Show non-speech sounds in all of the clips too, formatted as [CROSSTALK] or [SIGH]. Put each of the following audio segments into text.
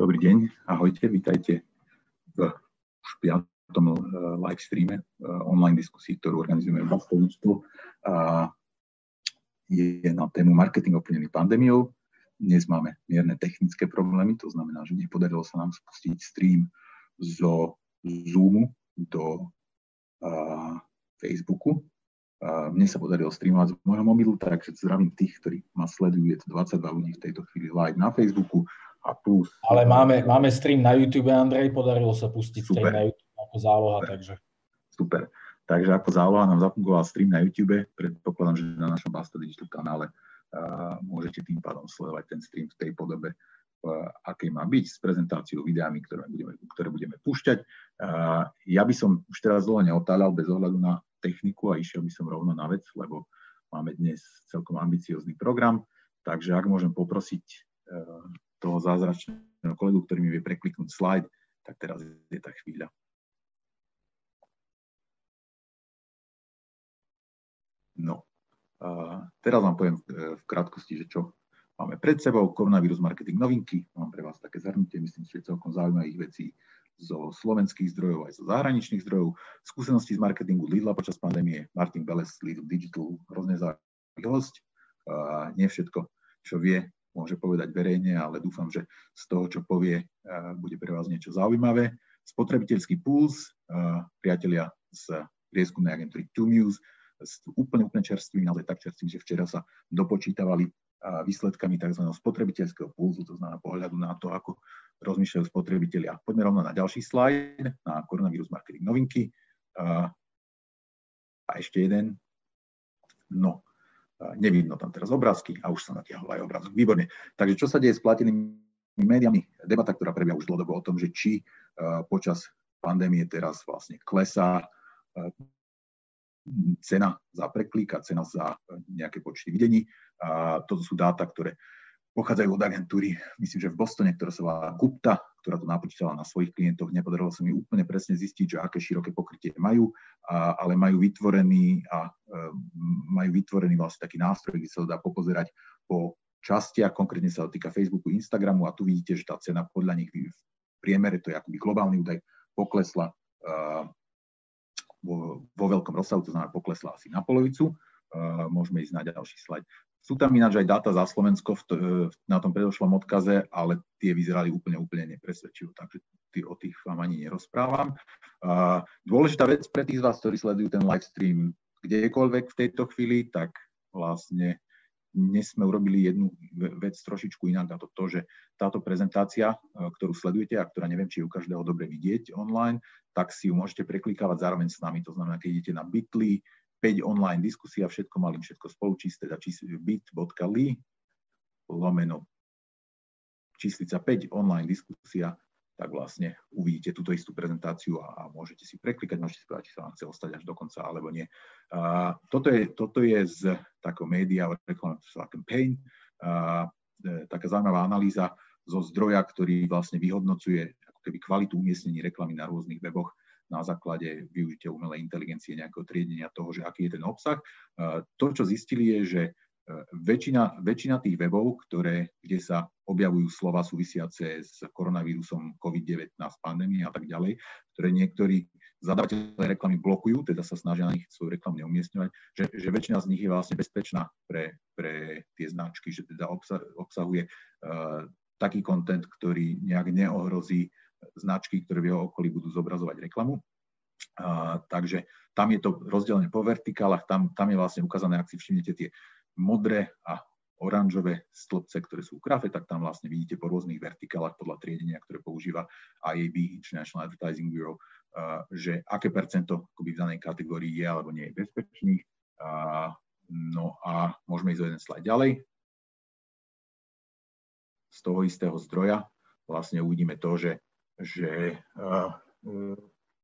Dobrý deň, ahojte, vítajte v už piatom eh, live streame eh, online diskusii, ktorú organizujeme v Bastovičstvu. Je na tému marketing ovplyvnený pandémiou. Dnes máme mierne technické problémy, to znamená, že nepodarilo sa nám spustiť stream zo Zoomu do uh, Facebooku. Mne sa podarilo streamovať z môjho mobilu, takže zdravím tých, ktorí ma sledujú. Je to 22 ľudí v tejto chvíli live na Facebooku a plus... Ale máme, máme stream na YouTube, Andrej, podarilo sa pustiť Super. stream na YouTube ako záloha, Super. takže... Super. Takže ako záloha nám zafungoval stream na YouTube, predpokladám, že na našom Basta Digital kanále uh, môžete tým pádom sledovať ten stream v tej podobe, uh, aký má byť, s prezentáciou videami, ktoré budeme, ktoré budeme púšťať. Uh, ja by som už teraz dlho neotáľal bez ohľadu na techniku a išiel by som rovno na vec, lebo máme dnes celkom ambiciózny program, takže ak môžem poprosiť toho zázračného kolegu, ktorý mi vie prekliknúť slajd, tak teraz je tá chvíľa. No, a teraz vám poviem v krátkosti, že čo máme pred sebou. Koronavírus marketing novinky. Mám pre vás také zhrnutie, myslím že celkom zaujímavých vecí zo slovenských zdrojov aj zo zahraničných zdrojov. Skúsenosti z marketingu Lidla počas pandémie. Martin Beles, Lidl Digital, hrozne zaujímavý host. nie všetko, čo vie, môže povedať verejne, ale dúfam, že z toho, čo povie, bude pre vás niečo zaujímavé. Spotrebiteľský puls, priatelia z prieskumnej agentúry 2 News, s úplne, úplne čerstvými, ale tak čerstvými, že včera sa dopočítavali výsledkami tzv. spotrebiteľského pulzu, to znamená pohľadu na to, ako rozmýšľajú spotrebitelia. Poďme rovno na ďalší slajd, na koronavírus marketing novinky. A ešte jeden. No, Nevidno tam teraz obrázky a už sa natiahol aj obrázok. Výborne. Takže čo sa deje s platenými médiami? Debata, ktorá prebieha už dlhodobo o tom, že či počas pandémie teraz vlastne klesá cena za preklík a cena za nejaké počty videní. A toto sú dáta, ktoré pochádzajú od agentúry, myslím, že v Bostone, ktorá sa volá Gupta, ktorá to napočítala na svojich klientoch. Nepodarilo sa mi úplne presne zistiť, že aké široké pokrytie majú, a, ale majú vytvorený a e, majú vytvorený vlastne taký nástroj, kde sa dá popozerať po častiach, konkrétne sa to týka Facebooku, Instagramu a tu vidíte, že tá cena podľa nich v priemere, to je akoby globálny údaj, poklesla uh, vo, vo veľkom rozsahu, to znamená poklesla asi na polovicu. Uh, môžeme ísť na ďalší slajd. Sú tam ináč aj dáta za Slovensko v, na tom predošlom odkaze, ale tie vyzerali úplne, úplne nepresvedčivo, takže tý, o tých vám ani nerozprávam. Uh, dôležitá vec pre tých z vás, ktorí sledujú ten live stream kdekoľvek v tejto chvíli, tak vlastne dnes sme urobili jednu vec trošičku inak a to to, že táto prezentácia, ktorú sledujete a ktorá neviem, či je u každého dobre vidieť online, tak si ju môžete preklikávať zároveň s nami. To znamená, keď idete na bit.ly 5 online diskusia, všetko malým, všetko spolu, čísle, teda bit.ly lomeno číslica 5 online diskusia, tak vlastne uvidíte túto istú prezentáciu a, a môžete si preklikať, môžete si povedať, či sa vám chce ostať až do konca alebo nie. A, toto, je, toto je z takého média, reklama campaign, a, e, taká zaujímavá analýza zo zdroja, ktorý vlastne vyhodnocuje ako keby kvalitu umiestnení reklamy na rôznych weboch na základe využitia umelej inteligencie, nejakého triedenia toho, že aký je ten obsah. To, čo zistili, je, že e, väčšina, väčšina tých webov, ktoré, kde sa objavujú slova súvisiace s koronavírusom, COVID-19, pandémie a tak ďalej, ktoré niektorí zadávateľe reklamy blokujú, teda sa snažia na nich svoju reklamu neumiestňovať, že, že väčšina z nich je vlastne bezpečná pre, pre tie značky, že teda obsahuje uh, taký kontent, ktorý nejak neohrozí značky, ktoré v jeho okolí budú zobrazovať reklamu. A, takže tam je to rozdelené po vertikálach, tam, tam je vlastne ukázané, ak si všimnete tie modré a oranžové stĺpce, ktoré sú u krafe, tak tam vlastne vidíte po rôznych vertikálach podľa triedenia, ktoré používa IAB, International Advertising Bureau, uh, že aké percento akoby v danej kategórii je alebo nie je bezpečných. Uh, no a môžeme ísť o jeden slajd ďalej. Z toho istého zdroja vlastne uvidíme to, že že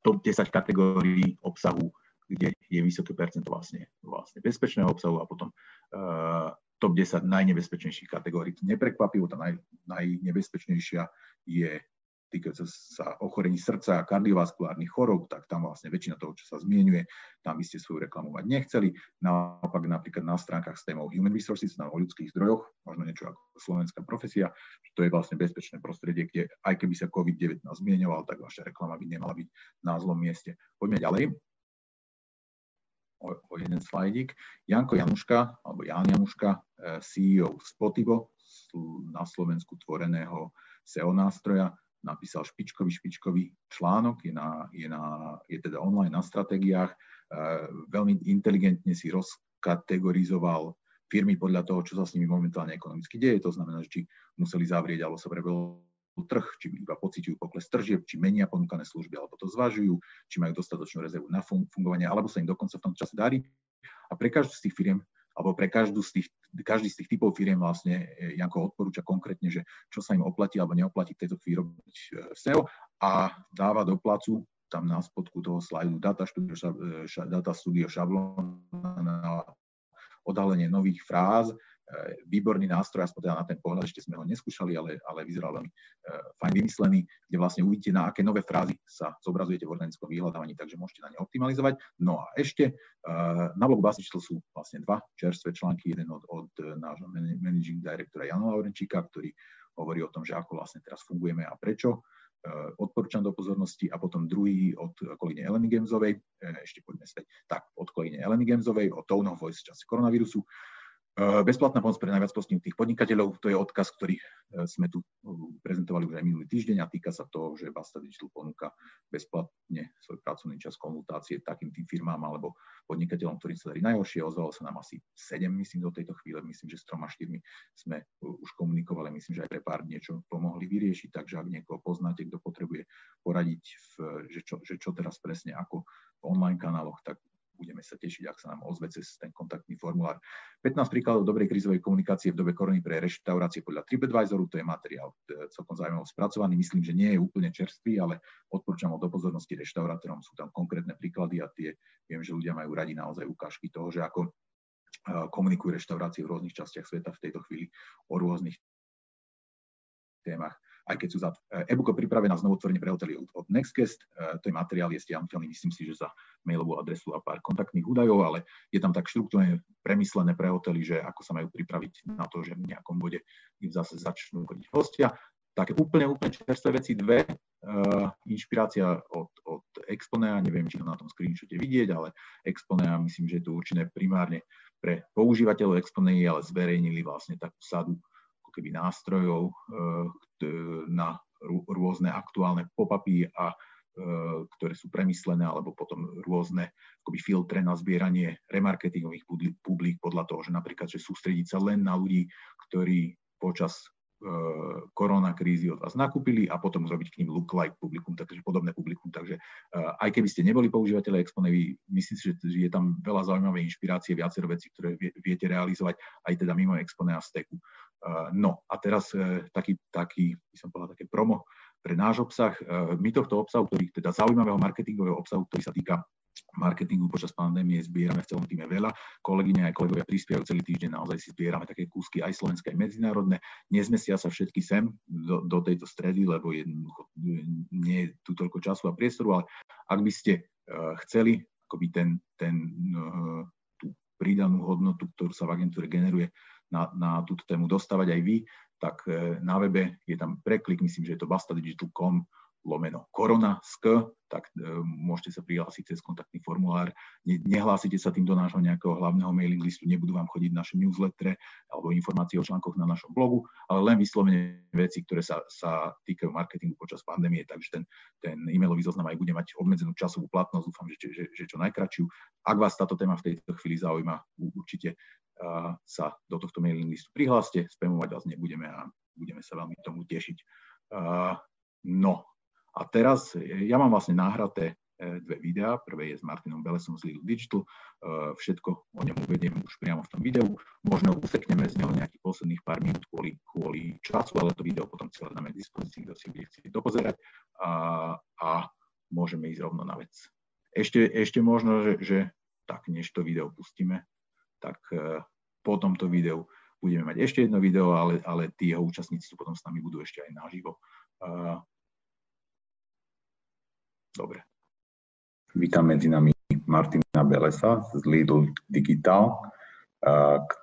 top 10 kategórií obsahu, kde je vysoké percento vlastne, vlastne bezpečného obsahu a potom uh, top 10 najnebezpečnejších kategórií. Neprekvapivo, tá naj, najnebezpečnejšia je týkajúce sa ochorení srdca a kardiovaskulárnych chorób, tak tam vlastne väčšina toho, čo sa zmienuje, tam by ste svoju reklamu mať nechceli. Naopak napríklad na stránkach s témou Human Resources, na o ľudských zdrojoch, možno niečo ako slovenská profesia, to je vlastne bezpečné prostredie, kde aj keby sa COVID-19 zmienoval, tak vaša reklama by nemala byť na zlom mieste. Poďme ďalej. O, o jeden slajdík. Janko Januška, alebo Jan Januška, eh, CEO Spotivo, na Slovensku tvoreného SEO nástroja, napísal špičkový, špičkový článok, je, na, je, na, je teda online na stratégiách, e, veľmi inteligentne si rozkategorizoval firmy podľa toho, čo sa s nimi momentálne ekonomicky deje, to znamená, že či museli zavrieť alebo sa prebol trh, či iba pociťujú pokles tržieb, či menia ponúkané služby, alebo to zvažujú, či majú dostatočnú rezervu na fungovanie, alebo sa im dokonca v tom čase darí. A pre každú z tých firiem alebo pre každú z tých, každý z tých typov firiem vlastne e, Janko odporúča konkrétne, že čo sa im oplatí alebo neoplatí v tejto chvíli robiť e, SEO a dáva do placu tam na spodku toho slajdu data studio, e, data studio šablón na odhalenie nových fráz výborný nástroj, aspoň teda na ten pohľad, ešte sme ho neskúšali, ale, ale vyzeral veľmi uh, fajn vymyslený, kde vlastne uvidíte, na aké nové frázy sa zobrazujete v organickom vyhľadávaní, takže môžete na ne optimalizovať. No a ešte uh, na blogu Basičtel sú vlastne dva čerstvé články, jeden od, od nášho managing directora Jana Laurenčíka, ktorý hovorí o tom, že ako vlastne teraz fungujeme a prečo odporúčam do pozornosti a potom druhý od kolegyne Eleny Gemzovej, ešte poďme späť, tak od kolegyne Eleny Gemzovej o tone of voice v čase koronavírusu. Eh, bezplatná pomoc pre najviac postihnutých podnikateľov, to je odkaz, ktorý eh, sme tu eh, prezentovali už aj minulý týždeň a týka sa toho, že Basta Digital ponúka bezplatne svoj pracovný čas konzultácie takým tým firmám alebo podnikateľom, ktorým sa darí najhoršie. Ozvalo sa nám asi 7, myslím, do tejto chvíle. Myslím, že s troma štyrmi sme už komunikovali. Myslím, že aj pre pár niečo pomohli vyriešiť. Takže ak niekoho poznáte, kto potrebuje poradiť, v, že, čo, že čo teraz presne ako online kanáloch, tak budeme sa tešiť, ak sa nám ozve cez ten kontaktný formulár. 15 príkladov dobrej krizovej komunikácie v dobe korony pre reštaurácie podľa TripAdvisoru, to je materiál e, celkom zaujímavo spracovaný, myslím, že nie je úplne čerstvý, ale odporúčam ho do pozornosti reštaurátorom, sú tam konkrétne príklady a tie viem, že ľudia majú radi naozaj ukážky toho, že ako e, komunikujú reštaurácie v rôznych častiach sveta v tejto chvíli o rôznych témach aj keď sú za e, e-book pripravená znovu otvorenie pre hotely od Nextguest. E, je materiál, je stiahnutelný, myslím si, že za mailovú adresu a pár kontaktných údajov, ale je tam tak štruktúrne premyslené pre hotely, že ako sa majú pripraviť na to, že v nejakom bode im zase začnú chodiť hostia. Také úplne, úplne čerstvé veci, dve. Uh, inšpirácia od, od Exponea, neviem, či to na tom screenshote vidieť, ale Exponea, myslím, že je to určené primárne pre používateľov Exponei, ale zverejnili vlastne takú sadu keby nástrojov eh, na rôzne aktuálne pop-upy a eh, ktoré sú premyslené, alebo potom rôzne akoby filtre na zbieranie remarketingových publik podľa toho, že napríklad, že sústrediť sa len na ľudí, ktorí počas E, korona krízy od vás nakúpili a potom zrobiť k ním look-like publikum, takže podobné publikum. Takže e, aj keby ste neboli používateľe Exponevy, myslím si, že je tam veľa zaujímavej inšpirácie, viacero vecí, ktoré viete realizovať aj teda mimo Expone a Steku. E, no a teraz taký, taký, by som povedal, také promo pre náš obsah. My tohto obsahu, ktorý teda zaujímavého marketingového obsahu, ktorý sa týka marketingu počas pandémie zbierame v celom týme veľa. Kolegyne aj kolegovia prispievajú celý týždeň, naozaj si zbierame také kúsky aj slovenské, aj medzinárodné. Nezmesia sa všetky sem do, do tejto stredy, lebo jednoducho nie je tu toľko času a priestoru, ale ak by ste uh, chceli akoby ten, ten, uh, tú pridanú hodnotu, ktorú sa v agentúre generuje na, na túto tému dostávať aj vy, tak uh, na webe je tam preklik, myslím, že je to bastadigital.com lomeno korona sk, tak e, môžete sa prihlásiť cez kontaktný formulár. Ne, nehlásite sa tým do nášho nejakého hlavného mailing listu, nebudú vám chodiť naše newslettere alebo informácie o článkoch na našom blogu, ale len vyslovene veci, ktoré sa, sa týkajú marketingu počas pandémie, takže ten, ten e-mailový zoznam aj bude mať obmedzenú časovú platnosť, dúfam, že, že, že čo najkračšiu. Ak vás táto téma v tejto chvíli zaujíma, určite uh, sa do tohto mailing listu prihláste, spamovať vás nebudeme a budeme sa veľmi tomu tešiť. Uh, no, a teraz e, ja mám vlastne náhraté e, dve videá. Prvé je s Martinom Belesom z Lidl Digital. E, všetko o ňom uvediem už priamo v tom videu. Možno usekneme z neho nejakých posledných pár minút kvôli, kvôli času, ale to video potom celé dáme k dispozícii, kto si bude chcieť dopozerať. A, a môžeme ísť rovno na vec. Ešte, ešte možno, že, že tak, než to video pustíme, tak po tomto videu budeme mať ešte jedno video, ale, ale tí jeho účastníci tu potom s nami budú ešte aj naživo. Dobre. Vítam medzi nami Martina Belesa z Lidl Digital,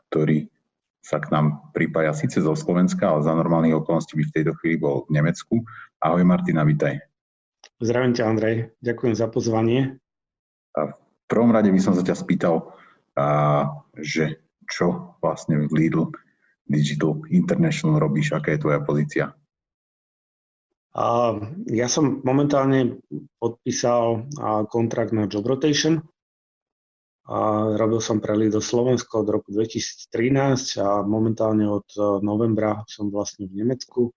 ktorý sa k nám pripája síce zo Slovenska, ale za normálnych okolností by v tejto chvíli bol v Nemecku. Ahoj Martina, vítaj. Zdravím ťa Andrej, ďakujem za pozvanie. A v prvom rade by som sa ťa spýtal, že čo vlastne v Lidl Digital International robíš, aká je tvoja pozícia? Ja som momentálne podpísal kontrakt na job rotation robil som pre Lido Slovensko od roku 2013 a momentálne od e, novembra som vlastne v Nemecku.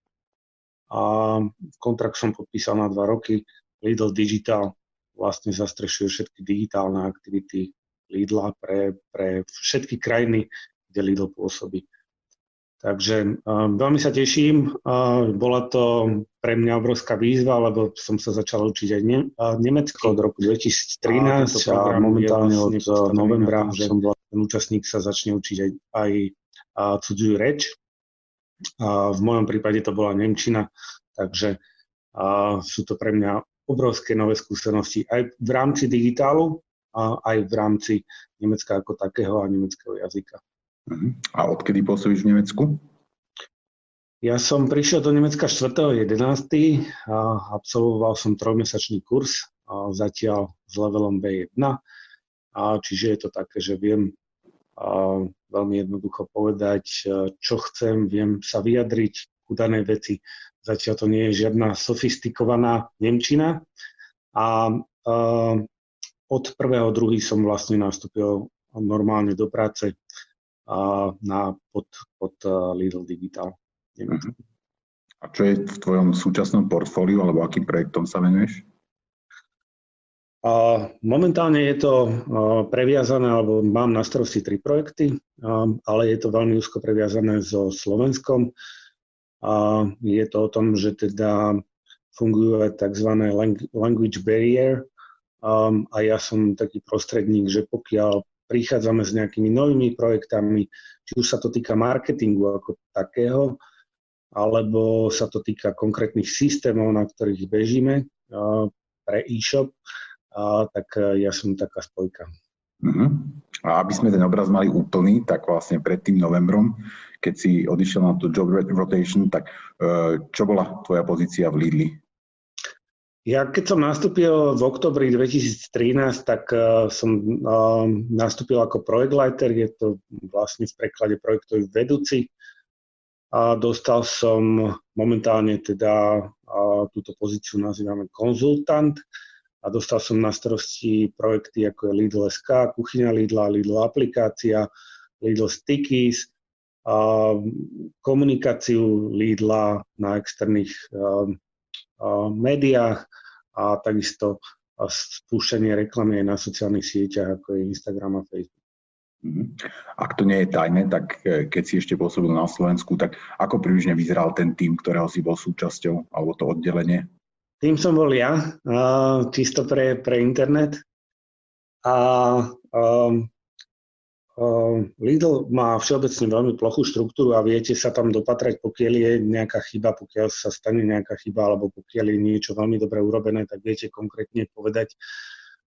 Kontrakt som podpísal na dva roky. Lidl Digital vlastne zastrešuje všetky digitálne aktivity Lidla pre, pre všetky krajiny, kde Lidl pôsobí. Takže um, veľmi sa teším. Bola to pre mňa obrovská výzva, lebo som sa začal učiť aj ne, Nemecko od roku 2013 a, a momentálne od uh, novembra, že som ten účastník sa začne učiť aj, aj cudziu reč. Uh, v mojom prípade to bola Nemčina, takže uh, sú to pre mňa obrovské nové skúsenosti aj v rámci digitálu, a aj v rámci Nemecka ako takého a nemeckého jazyka. Mhm. A odkedy pôsobíš v Nemecku? Ja som prišiel do Nemecka 4.11. a absolvoval som trojmesačný kurz zatiaľ s levelom B1. A čiže je to také, že viem a veľmi jednoducho povedať, čo chcem, viem sa vyjadriť ku danej veci. Zatiaľ to nie je žiadna sofistikovaná Nemčina. A, a od prvého druhý som vlastne nastúpil normálne do práce na, pod, pod Lidl Digital. Mhm. A čo je v tvojom súčasnom portfóliu, alebo akým projektom sa venuješ? Momentálne je to previazané, alebo mám na starosti tri projekty, ale je to veľmi úzko previazané so Slovenskom. Je to o tom, že teda fungujú aj tzv. language barrier a ja som taký prostredník, že pokiaľ prichádzame s nejakými novými projektami, či už sa to týka marketingu ako takého, alebo sa to týka konkrétnych systémov, na ktorých bežíme pre e-shop, tak ja som taká spojka. Uh-huh. A aby sme ten obraz mali úplný, tak vlastne pred tým novembrom, keď si odišiel na tú job rotation, tak e, čo bola tvoja pozícia v Lidli? Ja keď som nastúpil v oktobri 2013, tak uh, som uh, nastúpil ako projektleiter, je to vlastne v preklade projektový vedúci. A dostal som momentálne teda uh, túto pozíciu nazývame konzultant a dostal som na starosti projekty ako je Lidl SK, kuchyňa Lidla, Lidl aplikácia, Lidl Stickies, komunikáciu Lidla na externých médiách a takisto spúšťanie reklamy aj na sociálnych sieťach, ako je Instagram a Facebook. Mhm. Ak to nie je tajné, tak e, keď si ešte pôsobil na Slovensku, tak ako približne vyzeral ten tým, ktorého si bol súčasťou, alebo to oddelenie? Tým som bol ja, čisto pre, pre internet. A um, Lidl má všeobecne veľmi plochú štruktúru a viete sa tam dopatrať, pokiaľ je nejaká chyba, pokiaľ sa stane nejaká chyba, alebo pokiaľ je niečo veľmi dobre urobené, tak viete konkrétne povedať,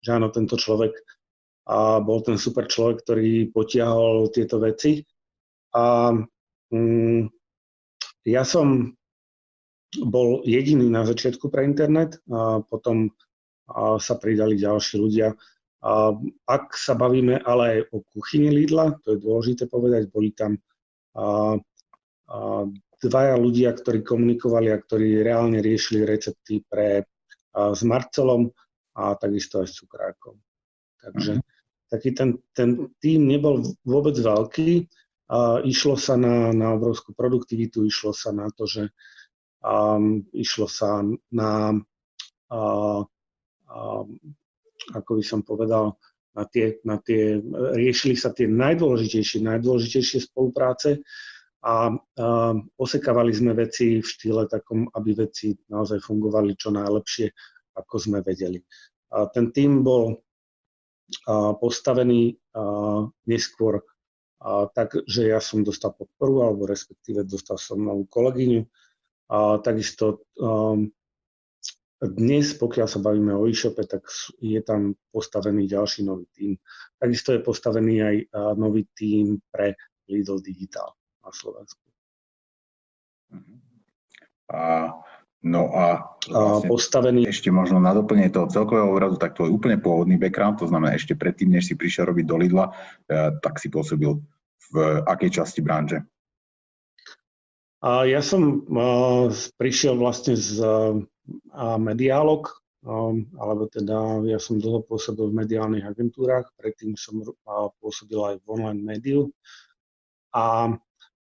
že áno, tento človek a bol ten super človek, ktorý potiahol tieto veci. A mm, ja som bol jediný na začiatku pre internet, a potom a sa pridali ďalší ľudia. A ak sa bavíme ale aj o kuchyni Lidla, to je dôležité povedať, boli tam dvaja ľudia, ktorí komunikovali a ktorí reálne riešili recepty pre, s Marcelom a takisto aj s cukrákom. Takže mm-hmm. taký ten, ten tým nebol vôbec veľký, a išlo sa na, na obrovskú produktivitu, išlo sa na to, že um, išlo sa na uh, um, ako by som povedal, na tie, na tie, riešili sa tie najdôležitejšie, najdôležitejšie spolupráce a, a osekávali sme veci v štýle takom, aby veci naozaj fungovali čo najlepšie, ako sme vedeli. A ten tým bol a, postavený a, neskôr a, tak, že ja som dostal podporu, alebo respektíve dostal som novú kolegyňu. A takisto um, dnes, pokiaľ sa bavíme o e-shope, tak je tam postavený ďalší nový tím. Takisto je postavený aj nový tím pre Lidl Digital na Slovensku. A, no a vlastne postavený... ešte možno na doplnenie toho celkového obrazu, tak tvoj úplne pôvodný background, to znamená ešte predtým, než si prišiel robiť do Lidla, eh, tak si pôsobil v akej časti branže? A ja som prišiel vlastne z uh, mediálok, um, alebo teda ja som dlho pôsobil v mediálnych agentúrach, predtým som uh, pôsobil aj v online médiu. A,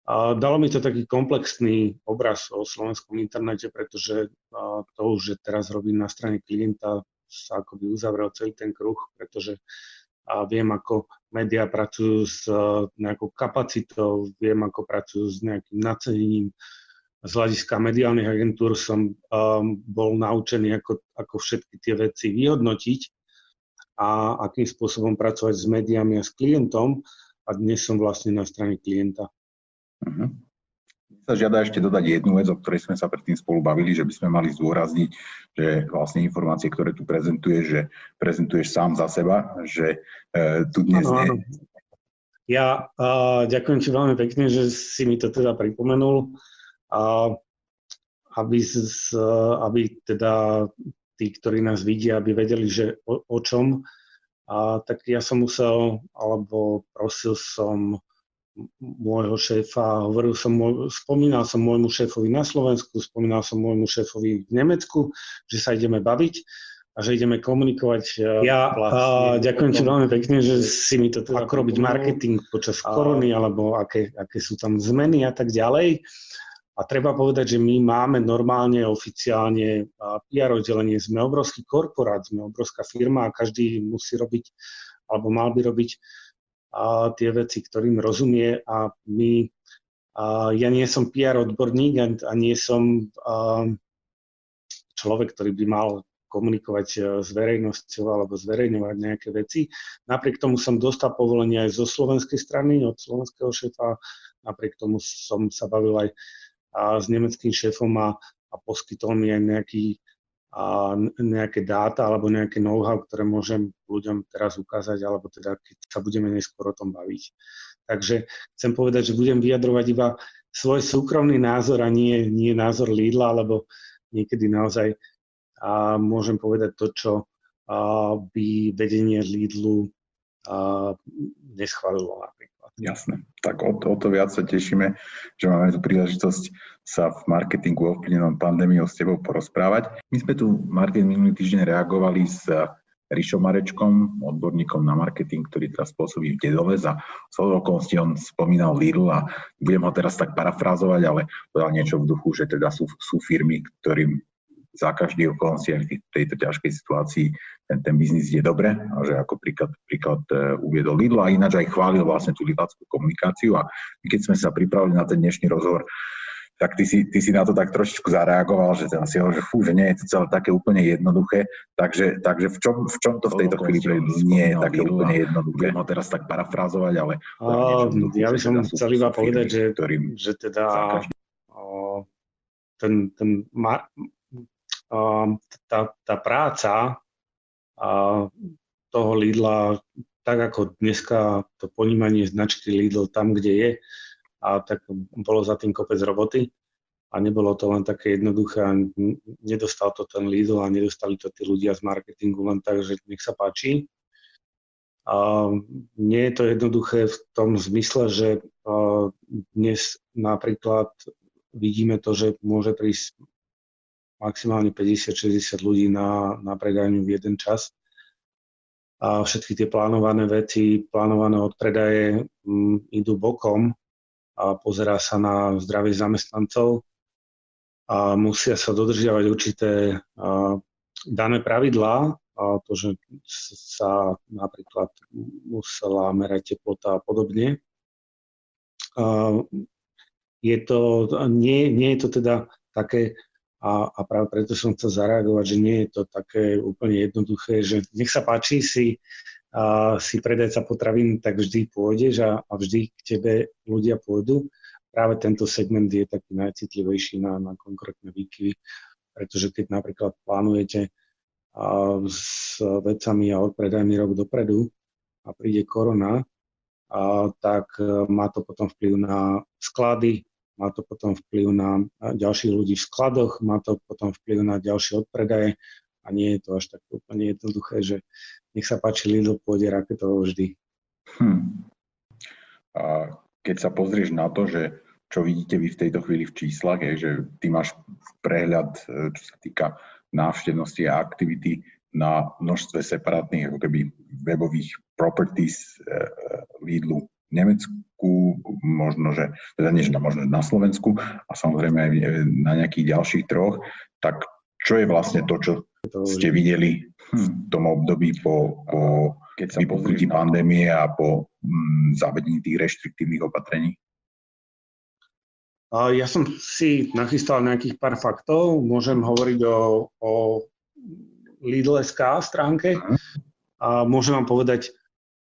a dalo mi to taký komplexný obraz o slovenskom internete, pretože uh, to už, že teraz robím na strane klienta, sa akoby uzavrel celý ten kruh, pretože a viem, ako médiá pracujú s e, nejakou kapacitou, viem, ako pracujú s nejakým nacenením. Z hľadiska mediálnych agentúr som um, bol naučený, ako, ako všetky tie veci vyhodnotiť a akým spôsobom pracovať s médiami a s klientom. A dnes som vlastne na strane klienta. Uh-huh sa žiada ešte dodať jednu vec, o ktorej sme sa predtým spolu bavili, že by sme mali zdôrazniť, že vlastne informácie, ktoré tu prezentuješ, že prezentuješ sám za seba, že e, tu dnes ano, nie... Ja uh, ďakujem ti veľmi pekne, že si mi to teda pripomenul. Uh, aby, z, aby teda tí, ktorí nás vidia, aby vedeli, že o, o čom. A tak ja som musel, alebo prosil som môjho šéfa, hovoril som, spomínal som môjmu šéfovi na Slovensku, spomínal som môjmu šéfovi v Nemecku, že sa ideme baviť a že ideme komunikovať. E, ja vlastne, a, ďakujem ti veľmi pekne, že si mi to teda... Ako robiť marketing počas a... korony, alebo aké, aké sú tam zmeny a tak ďalej. A treba povedať, že my máme normálne, oficiálne PR oddelenie. Sme obrovský korporát, sme obrovská firma a každý musí robiť, alebo mal by robiť a tie veci, ktorým rozumie a my, a ja nie som PR odborník a, a nie som a, človek, ktorý by mal komunikovať e, s verejnosťou alebo zverejňovať nejaké veci. Napriek tomu som dostal povolenie aj zo slovenskej strany, od slovenského šéfa. Napriek tomu som sa bavil aj a, s nemeckým šéfom a, a poskytol mi aj nejaký a nejaké dáta alebo nejaké know-how, ktoré môžem ľuďom teraz ukázať, alebo teda keď sa budeme neskôr o tom baviť. Takže chcem povedať, že budem vyjadrovať iba svoj súkromný názor a nie, nie názor Lidla, lebo niekedy naozaj a môžem povedať to, čo a, by vedenie Lidlu a, neschválilo napríklad. Jasné. Tak o o to viac sa tešíme, že máme tu príležitosť sa v marketingu ovplyvnenom pandémiou s tebou porozprávať. My sme tu, Martin, minulý týždeň reagovali s Rišom Marečkom, odborníkom na marketing, ktorý teraz pôsobí v Dedove. Za svojou okolností on spomínal Lidl a budem ho teraz tak parafrázovať, ale povedal niečo v duchu, že teda sú, sú firmy, ktorým za každý okolnosti aj v tejto ťažkej situácii ten, ten biznis ide dobre a že ako príklad, príklad uh, uviedol Lidl a ináč aj chválil vlastne tú lidlackú komunikáciu a keď sme sa pripravili na ten dnešný rozhovor, tak ty si, ty si na to tak trošičku zareagoval, že ten si hovoril, že fú, že nie je to celé také úplne jednoduché, takže, takže v, čom, v čom to v tejto chvíli nie je také úplne jednoduché? Ho teraz tak parafrázovať, ale... A, ja by som teda chcel iba povedať, že, ktorým že teda ten, ten tá, tá práca toho Lidla, tak ako dneska to ponímanie značky Lidl tam, kde je, a tak bolo za tým kopec roboty a nebolo to len také jednoduché nedostal to ten Lidl a nedostali to tí ľudia z marketingu len tak, že nech sa páči. A nie je to jednoduché v tom zmysle, že dnes napríklad vidíme to, že môže prísť maximálne 50-60 ľudí na, na predajňu v jeden čas. A všetky tie plánované veci, plánované odpredaje m, idú bokom a pozerá sa na zdravie zamestnancov a musia sa dodržiavať určité dané pravidlá, a to, že sa napríklad musela merať teplota a podobne. A je to, nie, nie je to teda také, a, a práve preto som chcel zareagovať, že nie je to také úplne jednoduché, že nech sa páči si a si predajca potravín, tak vždy pôjdeš a, a vždy k tebe ľudia pôjdu. Práve tento segment je taký najcitlivejší na, na konkrétne výkyvy, pretože keď napríklad plánujete s vecami a odpredajmi rok dopredu a príde korona, a, tak e, má to potom vplyv na sklady, má to potom vplyv na ďalších ľudí v skladoch, má to potom vplyv na ďalšie odpredaje a nie je to až tak úplne jednoduché, že nech sa páči Lidl pôjde raketovo vždy. Hmm. A keď sa pozrieš na to, že čo vidíte vy v tejto chvíli v číslach, je, že ty máš prehľad, e, čo sa týka návštevnosti a aktivity na množstve separátnych ako keby webových properties e, e, Lidlu Nemecku, možno, že, teda nie, že možno na Slovensku a samozrejme aj na nejakých ďalších troch, tak čo je vlastne to, čo ste videli v tom období po, po keď sa vypuknutí pandémie a po mm, zavedení tých reštriktívnych opatrení? Ja som si nachystal nejakých pár faktov. Môžem hovoriť o, o Lidl.sk stránke a môžem vám povedať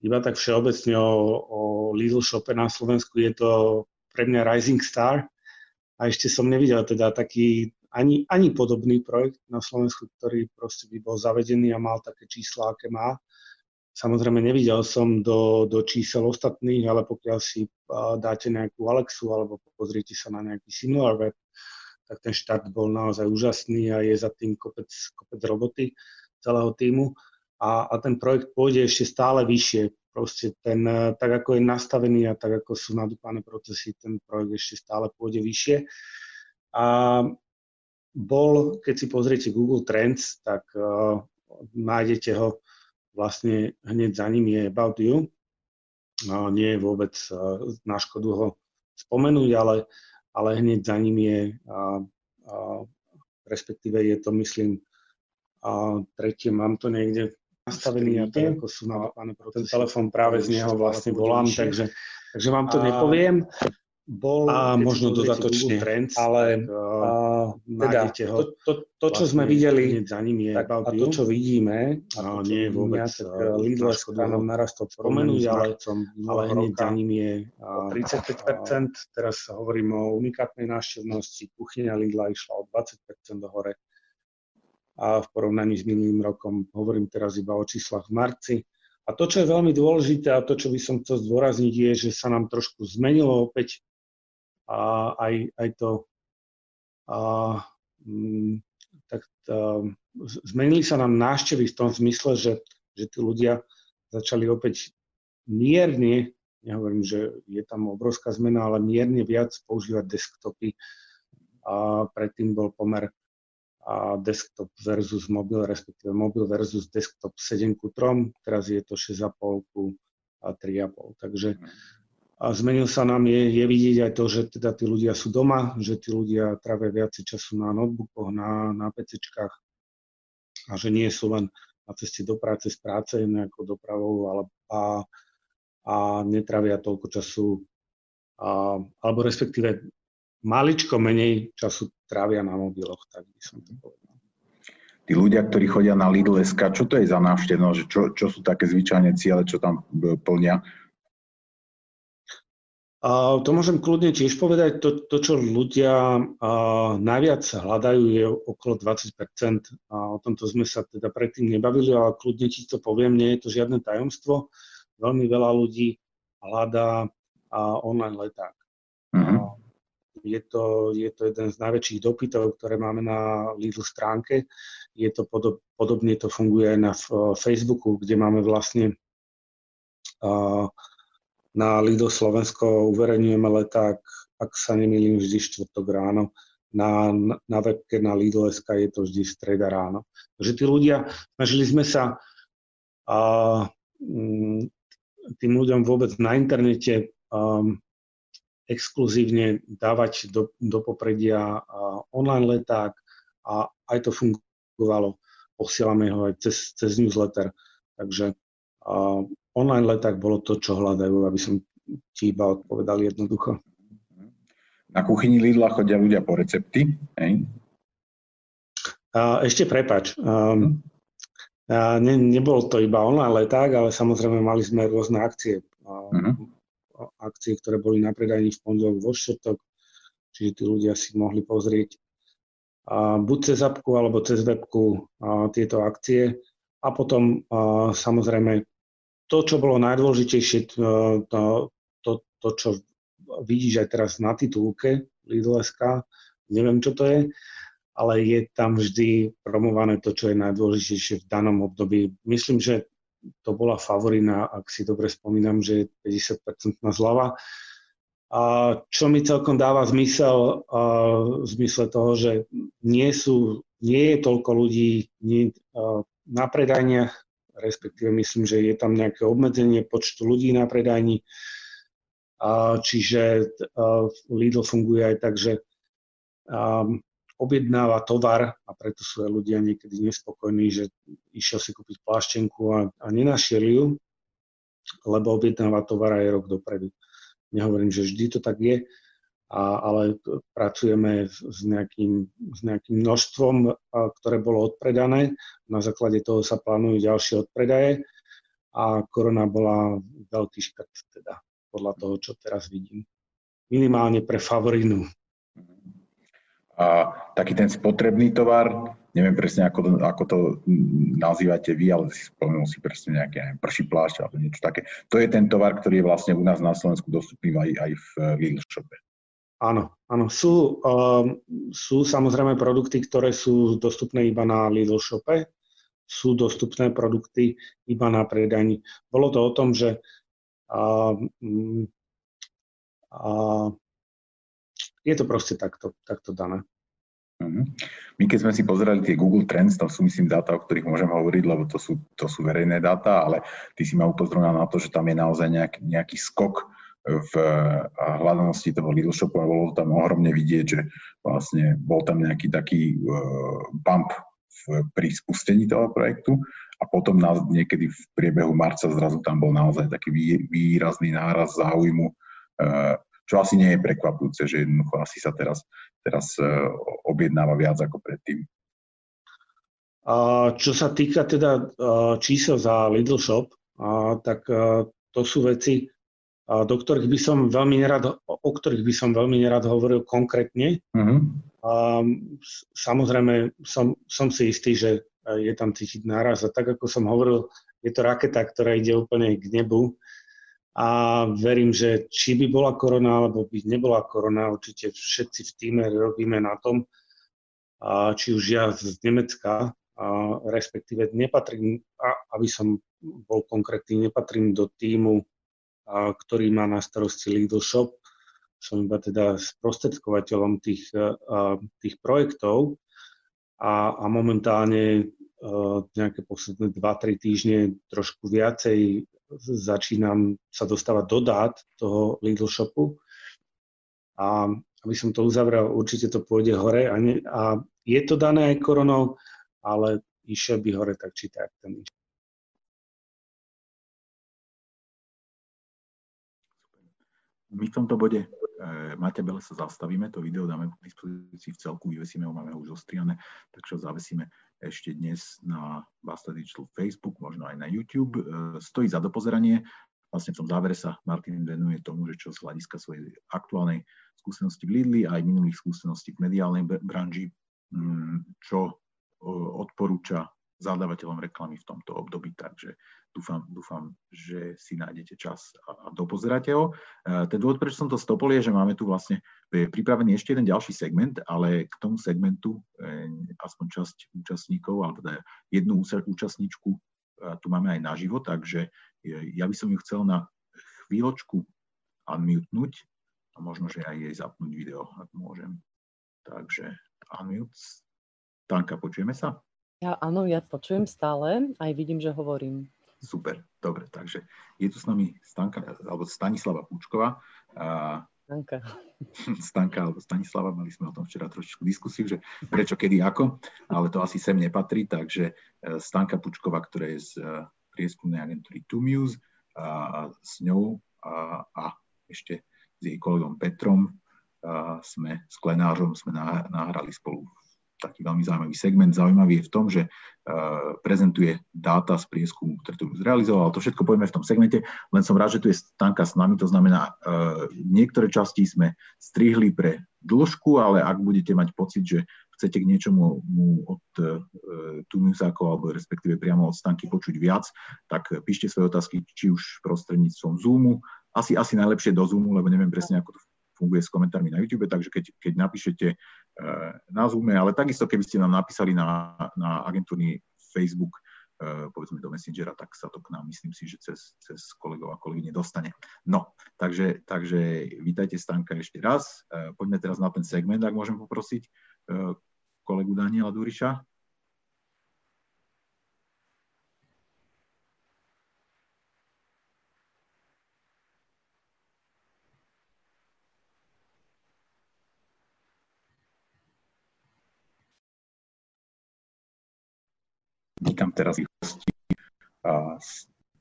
iba tak všeobecne o, o Lidl shope na Slovensku. Je to pre mňa Rising Star a ešte som nevidel teda taký ani, ani podobný projekt na Slovensku, ktorý proste by bol zavedený a mal také čísla, aké má. Samozrejme nevidel som do, do čísel ostatných, ale pokiaľ si dáte nejakú Alexu alebo pozriete sa na nejaký similar web, tak ten štart bol naozaj úžasný a je za tým kopec, kopec roboty celého týmu. A, a ten projekt pôjde ešte stále vyššie. Proste ten, tak ako je nastavený a tak ako sú nadúpané procesy, ten projekt ešte stále pôjde vyššie. A bol, keď si pozriete Google Trends, tak uh, nájdete ho vlastne hneď za ním je About You. No, nie je vôbec na škodu ho spomenúť, ale, ale hneď za ním je, a, a, respektíve je to, myslím, a tretie, mám to niekde nastavený a tak, ako sú na Ten telefón práve z neho vlastne volám, takže, takže vám to nepoviem bol a možno dodatočne, trend, ale uh, teda, to, to, to, čo vlastne sme videli za ním je tak, a to, čo vidíme, a nie je vôbec tak Lidlesk nám narastol spomenúť, ale, ale hneď za ním je uh, 35%, teraz hovorím o unikátnej návštevnosti, kuchyňa Lidla išla o 20% do hore a v porovnaní s minulým rokom, hovorím teraz iba o číslach v marci, a to, čo je veľmi dôležité a to, čo by som chcel zdôrazniť, je, že sa nám trošku zmenilo opäť a aj, aj to a, mm, tak tá, zmenili sa nám návštevy v tom zmysle, že, že tí ľudia začali opäť mierne, nehovorím, že je tam obrovská zmena, ale mierne viac používať desktopy. A predtým bol pomer a desktop versus mobil, respektíve mobil versus desktop 7 ku 3, teraz je to 6,5 ku 3,5. Takže a zmenil sa nám, je, je vidieť aj to, že teda tí ľudia sú doma, že tí ľudia trávia viac času na notebookoch, na, na PCčkách a že nie sú len na ceste do práce z práce nejakou dopravou ale, a, a netravia toľko času a, alebo respektíve maličko menej času trávia na mobiloch, tak by som to povedal. Tí ľudia, ktorí chodia na Lidl.sk, čo to je za návštevnosť? Čo, čo sú také zvyčajné ciele, čo tam plnia? A to môžem kľudne tiež povedať. To, to čo ľudia a, najviac hľadajú, je okolo 20 a O tomto sme sa teda predtým nebavili, ale kľudne ti to poviem, nie je to žiadne tajomstvo. Veľmi veľa ľudí hľadá a, online leták. Mm-hmm. Je to, je to jeden z najväčších dopytov, ktoré máme na Lidl stránke. Je to podob, podobne to funguje aj na Facebooku, kde máme vlastne a, na Lido Slovensko uverejňujeme leták, ak sa nemýlim, vždy štvrtok ráno. Na, na webke na Lidl.sk je to vždy streda ráno. Takže tí ľudia, snažili sme sa a, m, mm, tým ľuďom vôbec na internete um, exkluzívne dávať do, do popredia uh, online leták a aj to fungovalo. Posielame ho aj cez, cez newsletter. Takže uh, online leták bolo to, čo hľadajú, aby som ti iba odpovedal jednoducho. Na kuchyni Lidla chodia ľudia po recepty, hej? A ešte prepač. Um, a ne, nebol to iba online leták, ale samozrejme mali sme rôzne akcie. Uh-huh. Akcie, ktoré boli na predajní v pondelok vo štvrtok, čiže tí ľudia si mohli pozrieť buď cez apku alebo cez webku tieto akcie. A potom samozrejme to, čo bolo najdôležitejšie, to, to, to čo vidíš aj teraz na titulke Lidl.sk, neviem, čo to je, ale je tam vždy promované to, čo je najdôležitejšie v danom období. Myslím, že to bola favorina, ak si dobre spomínam, že je 50% zľava. A čo mi celkom dáva zmysel v zmysle toho, že nie, sú, nie je toľko ľudí nie, na predajniach, respektíve myslím, že je tam nejaké obmedzenie počtu ľudí na predajni. Čiže Lidl funguje aj tak, že objednáva tovar a preto sú aj ľudia niekedy nespokojní, že išiel si kúpiť pláštenku a, a nenašiel ju, lebo objednáva tovar aj rok dopredu. Nehovorím, že vždy to tak je, a, ale pracujeme s, nejakým, s nejakým množstvom, a, ktoré bolo odpredané. Na základe toho sa plánujú ďalšie odpredaje a korona bola veľký škrt, teda podľa toho, čo teraz vidím. Minimálne pre favorinu. A taký ten spotrebný tovar, neviem presne, ako to, ako to nazývate vy, ale si spomenul si presne nejaké neviem, prší plášť alebo niečo také. To je ten tovar, ktorý je vlastne u nás na Slovensku dostupný aj, aj v Lidl shope. Áno, áno. Sú, um, sú samozrejme produkty, ktoré sú dostupné iba na Lidl shope, sú dostupné produkty iba na predajni. Bolo to o tom, že um, uh, je to proste takto, takto dané. Mhm. My keď sme si pozerali tie Google Trends, tam sú myslím dáta, o ktorých môžem hovoriť, lebo to sú, to sú verejné dáta, ale ty si ma upozornil na to, že tam je naozaj nejaký, nejaký skok v hľadanosti toho Lidl Shopu a bolo tam ohromne vidieť, že vlastne bol tam nejaký taký uh, bump v, pri spustení toho projektu a potom na, niekedy v priebehu marca zrazu tam bol naozaj taký vý, výrazný náraz záujmu uh, čo asi nie je prekvapujúce, že jednoducho asi sa teraz, teraz e, objednáva viac ako predtým. A čo sa týka teda e, čísel za Lidl Shop, tak e, to sú veci, do ktorých by som veľmi nerad, o ktorých by som veľmi nerad hovoril konkrétne. Uh-huh. A, samozrejme, som, som si istý, že je tam cítiť náraz. A tak, ako som hovoril, je to raketa, ktorá ide úplne k nebu a verím, že či by bola korona, alebo by nebola korona, určite všetci v týme robíme na tom, a či už ja z Nemecka, a respektíve nepatrím, aby som bol konkrétny, nepatrím do týmu, a, ktorý má na starosti Lidl Shop, som iba teda sprostredkovateľom tých, a, tých projektov. A, a momentálne a, nejaké posledné 2-3 týždne trošku viacej začínam sa dostávať do dát toho Lidl shopu. A aby som to uzavrel, určite to pôjde hore. A, ne, a je to dané aj koronou, ale išiel by hore tak či tak. Ten My v tomto bode e, Máte Bele sa zastavíme, to video dáme k dispozícii v celku, vyvesíme ho, máme ho už zostriané, takže ho zavesíme ešte dnes na Basta Digital Facebook, možno aj na YouTube. E, stojí za dopozeranie. Vlastne v tom závere sa Martin venuje tomu, že čo z hľadiska svojej aktuálnej skúsenosti v Lidli a aj minulých skúseností v mediálnej branži, mm, čo odporúča zadávateľom reklamy v tomto období, takže dúfam, dúfam že si nájdete čas a, dopozeráte ho. E, ten dôvod, prečo som to stopol, je, že máme tu vlastne pripravený ešte jeden ďalší segment, ale k tomu segmentu e, aspoň časť účastníkov, alebo teda jednu účastníčku e, tu máme aj naživo, takže ja by som ju chcel na chvíľočku unmutenúť a možno, že aj jej zapnúť video, ak môžem. Takže unmute. Tanka, počujeme sa? Ja áno, ja počujem stále, aj vidím, že hovorím. Super, dobre, takže je tu s nami Stanka, alebo Stanislava Púčková. Stanka. [LAUGHS] Stanka alebo Stanislava, mali sme o tom včera trošičku diskusiu, že prečo, kedy, ako, ale to asi sem nepatrí, takže e, Stanka Pučková, ktorá je z e, prieskumnej agentúry Tumius a s ňou a, a ešte s jej kolegom Petrom a sme s Klenářom sme nahrali spolu taký veľmi zaujímavý segment. Zaujímavý je v tom, že uh, prezentuje dáta z prieskumu, ktoré tu zrealizoval. To všetko povieme v tom segmente, len som rád, že tu je Stanka s nami, to znamená, uh, niektoré časti sme strihli pre dĺžku, ale ak budete mať pocit, že chcete k niečomu od uh, Tumiusákov alebo respektíve priamo od Stanky počuť viac, tak píšte svoje otázky, či už prostredníctvom Zoomu, asi, asi najlepšie do Zoomu, lebo neviem presne, ako to funguje s komentármi na YouTube, takže keď, keď napíšete na Zoome, ale takisto keby ste nám napísali na, na agentúrny Facebook, uh, povedzme do Messengera, tak sa to k nám, myslím si, že cez, cez kolegov a kolegyne dostane. No, takže, takže vítajte Stanka ešte raz. Uh, poďme teraz na ten segment, ak môžem poprosiť kolegu Daniela Duriša. Vítam teraz ich hostí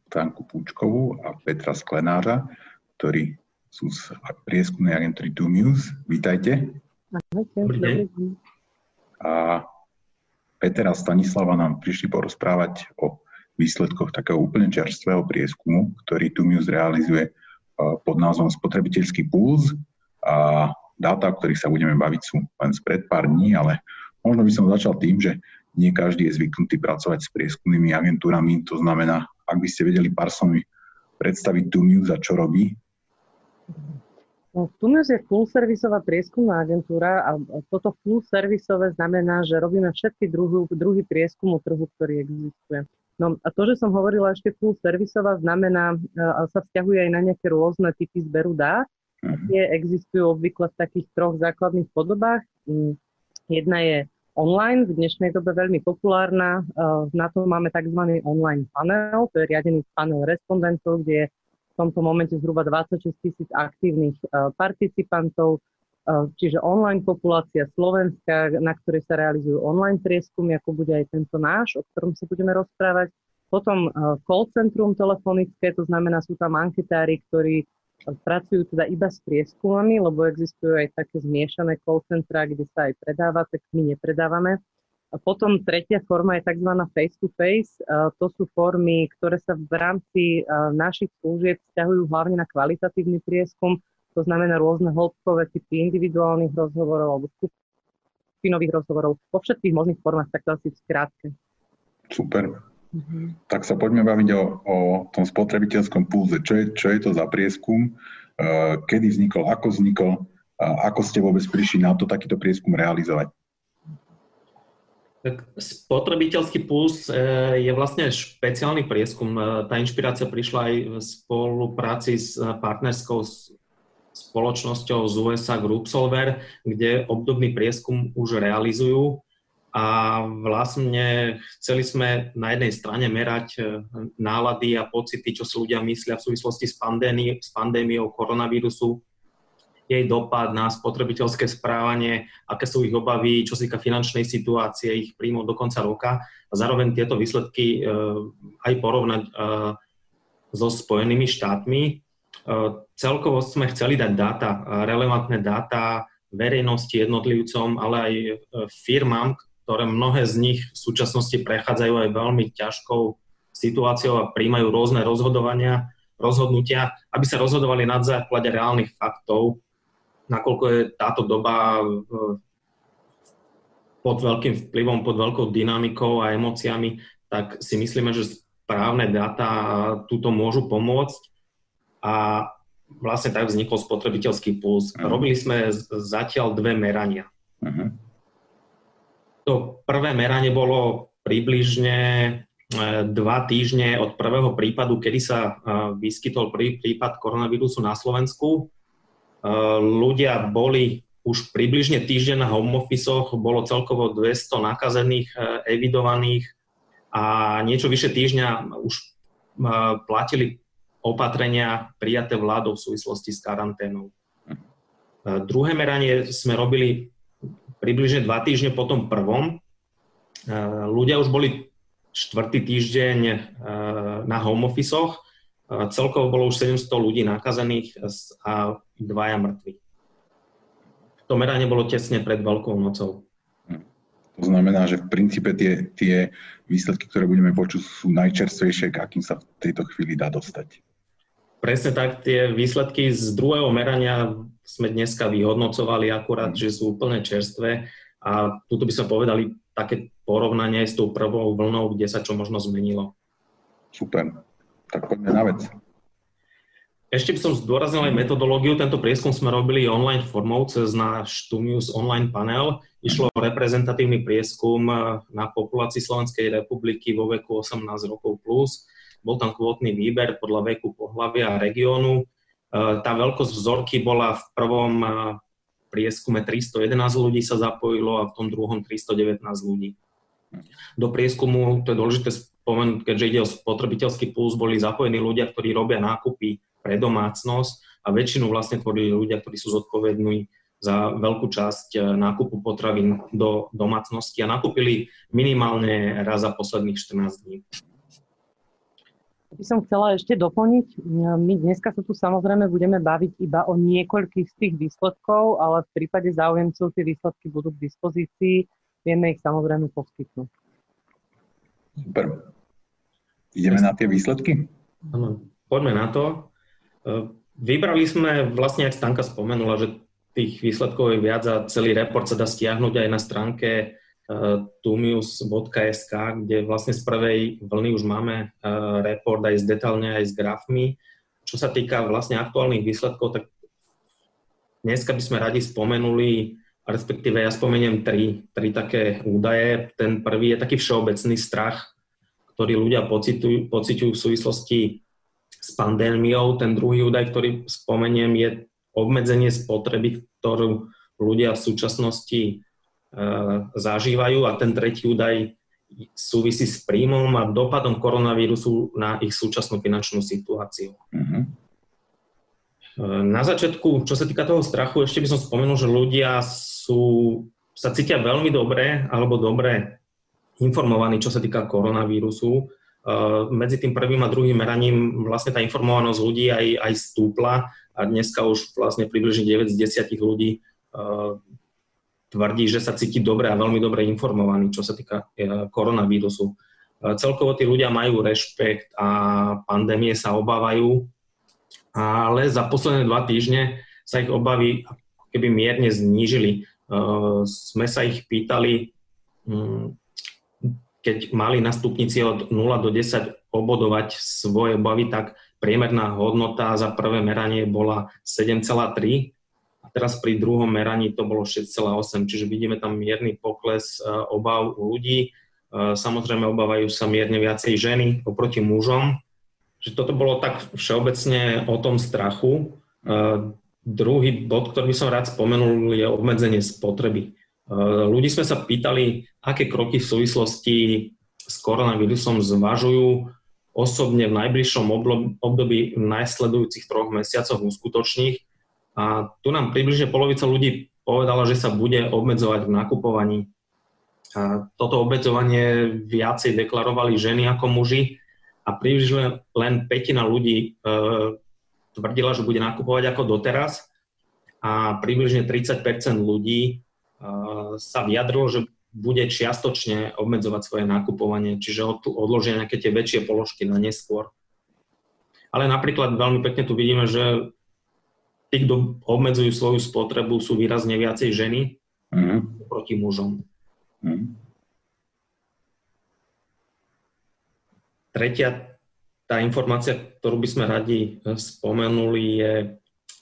Stanku Púčkovú a Petra Sklenára, ktorí sú z prieskumnej agentúry News. Vítajte. Ahojte. A Peter a Stanislava nám prišli porozprávať o výsledkoch takého úplne čerstvého prieskumu, ktorý News realizuje pod názvom Spotrebiteľský puls a dáta, o ktorých sa budeme baviť, sú len spred pár dní, ale možno by som začal tým, že nie každý je zvyknutý pracovať s prieskumnými agentúrami, to znamená, ak by ste vedeli pár slovami predstaviť Tumius a čo robí? No, Tumius je full-servisová prieskumná agentúra a toto full-servisové znamená, že robíme všetky druhy, druhy prieskumu trhu, ktorý existuje. No a to, že som hovorila ešte full-servisová, znamená, a sa vzťahuje aj na nejaké rôzne typy zberu dát. Mhm. Tie existujú obvykle v takých troch základných podobách. Mm, jedna je online, v dnešnej dobe veľmi populárna. Eh, na to máme tzv. online panel, to je riadený panel respondentov, kde je v tomto momente zhruba 26 tisíc aktívnych eh, participantov, eh, čiže online populácia Slovenska, na ktorej sa realizujú online prieskumy, ako bude aj tento náš, o ktorom sa budeme rozprávať. Potom call centrum telefonické, to znamená, sú tam anketári, ktorí pracujú teda iba s prieskumami, lebo existujú aj také zmiešané call centra, kde sa aj predáva, tak my nepredávame. A potom tretia forma je tzv. face-to-face. To sú formy, ktoré sa v rámci našich služieb vzťahujú hlavne na kvalitatívny prieskum, to znamená rôzne hĺbkové typy individuálnych rozhovorov alebo skupinových rozhovorov vo všetkých možných formách, tak to asi v skrátke. Super. Mm-hmm. Tak sa poďme baviť o, o tom spotrebiteľskom pulze. Čo je, čo je to za prieskum? Uh, kedy vznikol, ako vznikol? Uh, ako ste vôbec prišli na to takýto prieskum realizovať? Tak spotrebiteľský puls e, je vlastne špeciálny prieskum. E, tá inšpirácia prišla aj v spolupráci s partnerskou spoločnosťou z USA Group Solver, kde obdobný prieskum už realizujú a vlastne chceli sme na jednej strane merať e, nálady a pocity, čo si ľudia myslia v súvislosti s, pandémi- s pandémiou koronavírusu, jej dopad na spotrebiteľské správanie, aké sú ich obavy, čo sa týka finančnej situácie, ich príjmov do konca roka a zároveň tieto výsledky e, aj porovnať e, so Spojenými štátmi. Celkovo sme chceli dať dáta, relevantné dáta verejnosti, jednotlivcom, ale aj firmám, ktoré mnohé z nich v súčasnosti prechádzajú aj veľmi ťažkou situáciou a príjmajú rôzne rozhodovania, rozhodnutia, aby sa rozhodovali na základe reálnych faktov, nakoľko je táto doba pod veľkým vplyvom, pod veľkou dynamikou a emóciami, tak si myslíme, že správne dáta túto môžu pomôcť a vlastne tak vznikol spotrebiteľský puls. Uh-huh. Robili sme zatiaľ dve merania. Uh-huh. To prvé meranie bolo približne e, dva týždne od prvého prípadu, kedy sa e, vyskytol prvý prípad koronavírusu na Slovensku. E, ľudia boli už približne týždeň na home office, bolo celkovo 200 nakazených, evidovaných a niečo vyše týždňa už platili opatrenia prijaté vládou v súvislosti s karanténou. Druhé meranie sme robili približne dva týždne po tom prvom. E, ľudia už boli štvrtý týždeň e, na home office e, celkovo bolo už 700 ľudí nakazených a dvaja mŕtvi. To meranie bolo tesne pred Veľkou nocou. To znamená, že v princípe tie, tie výsledky, ktoré budeme počuť, sú najčerstvejšie, k akým sa v tejto chvíli dá dostať. Presne tak, tie výsledky z druhého merania sme dneska vyhodnocovali akurát, že sú úplne čerstvé A tuto by sme povedali také porovnanie s tou prvou vlnou, kde sa čo možno zmenilo. Super. Tak poďme na vec. Ešte by som zdôraznil aj metodológiu. Tento prieskum sme robili online formou cez náš Tumius online panel. Išlo o reprezentatívny prieskum na populácii Slovenskej republiky vo veku 18 rokov plus. Bol tam kvótny výber podľa veku, pohľavia a regiónu. Tá veľkosť vzorky bola v prvom prieskume 311 ľudí sa zapojilo a v tom druhom 319 ľudí. Do prieskumu, to je dôležité spomenúť, keďže ide o spotrebiteľský puls, boli zapojení ľudia, ktorí robia nákupy pre domácnosť a väčšinu vlastne tvorili ľudia, ktorí sú zodpovední za veľkú časť e, nákupu potravín do domácnosti a nakúpili minimálne raz za posledných 14 dní. By som chcela ešte doplniť, my dneska sa tu samozrejme budeme baviť iba o niekoľkých z tých výsledkov, ale v prípade záujemcov tie výsledky budú k dispozícii, vieme ich samozrejme poskytnúť. Super. Ideme na tie výsledky? Áno, poďme na to. E, vybrali sme, vlastne ak Stanka spomenula, že tých výsledkov je viac a celý report sa dá stiahnuť aj na stránke tumius.sk, kde vlastne z prvej vlny už máme e, report aj s detailne, aj s grafmi. Čo sa týka vlastne aktuálnych výsledkov, tak dneska by sme radi spomenuli, respektíve ja spomeniem tri, tri také údaje. Ten prvý je taký všeobecný strach, ktorý ľudia pociťujú, pociťujú v súvislosti s pandémiou. Ten druhý údaj, ktorý spomeniem, je obmedzenie spotreby, ktorú ľudia v súčasnosti zažívajú a ten tretí údaj súvisí s príjmom a dopadom koronavírusu na ich súčasnú finančnú situáciu. Mm-hmm. Na začiatku, čo sa týka toho strachu, ešte by som spomenul, že ľudia sú, sa cítia veľmi dobre alebo dobre informovaní, čo sa týka koronavírusu. Eh, medzi tým prvým a druhým meraním vlastne tá informovanosť ľudí aj, aj stúpla a dneska už vlastne približne 9 z 10 ľudí tvrdí, že sa cíti dobre a veľmi dobre informovaní, čo sa týka uh, koronavírusu. Uh, celkovo tí ľudia majú rešpekt a pandémie sa obávajú, ale za posledné dva týždne sa ich obavy keby mierne znížili. Sme sa ich pýtali, um, keď mali na stupnici od 0 do 10 obodovať svoje obavy, tak priemerná hodnota za prvé meranie bola 7,3 a teraz pri druhom meraní to bolo 6,8, čiže vidíme tam mierny pokles e, obav u ľudí. E, samozrejme obávajú sa mierne viacej ženy oproti mužom. Že toto bolo tak všeobecne o tom strachu. E, druhý bod, ktorý by som rád spomenul, je obmedzenie spotreby. Ľudí sme sa pýtali, aké kroky v súvislosti s koronavírusom zvažujú osobne v najbližšom období v najsledujúcich troch mesiacoch uskutočných. A tu nám približne polovica ľudí povedala, že sa bude obmedzovať v nakupovaní. A toto obmedzovanie viacej deklarovali ženy ako muži a približne len petina ľudí e, tvrdila, že bude nakupovať ako doteraz a približne 30% ľudí sa vyjadrilo, že bude čiastočne obmedzovať svoje nakupovanie, čiže odložia nejaké tie väčšie položky na neskôr. Ale napríklad veľmi pekne tu vidíme, že tí, kto obmedzujú svoju spotrebu, sú výrazne viacej ženy mm. proti mužom. Mm. Tretia tá informácia, ktorú by sme radi spomenuli, je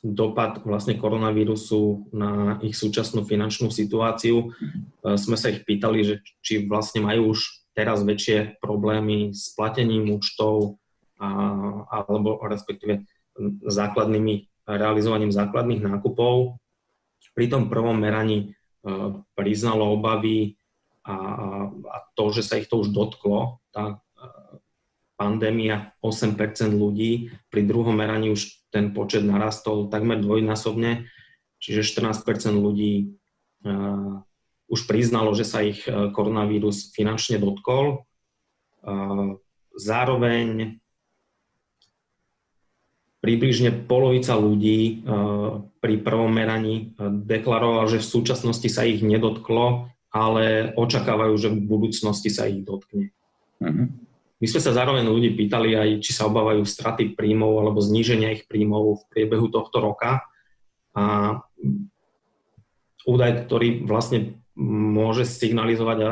dopad vlastne koronavírusu na ich súčasnú finančnú situáciu. Mhm. Sme sa ich pýtali, že či vlastne majú už teraz väčšie problémy s platením účtov a, alebo respektíve základnými, realizovaním základných nákupov. Pri tom prvom meraní e, priznalo obavy a, a to, že sa ich to už dotklo, tá e, pandémia 8% ľudí, pri druhom meraní už ten počet narastol takmer dvojnásobne, čiže 14 ľudí uh, už priznalo, že sa ich koronavírus finančne dotkol. Zároveň približne polovica ľudí pri prvom meraní deklarovala, že v súčasnosti sa ich nedotklo, ale očakávajú, že v budúcnosti sa ich dotkne. Mm-hmm. My sme sa zároveň ľudí pýtali aj, či sa obávajú straty príjmov alebo zníženia ich príjmov v priebehu tohto roka. A údaj, ktorý vlastne môže signalizovať a,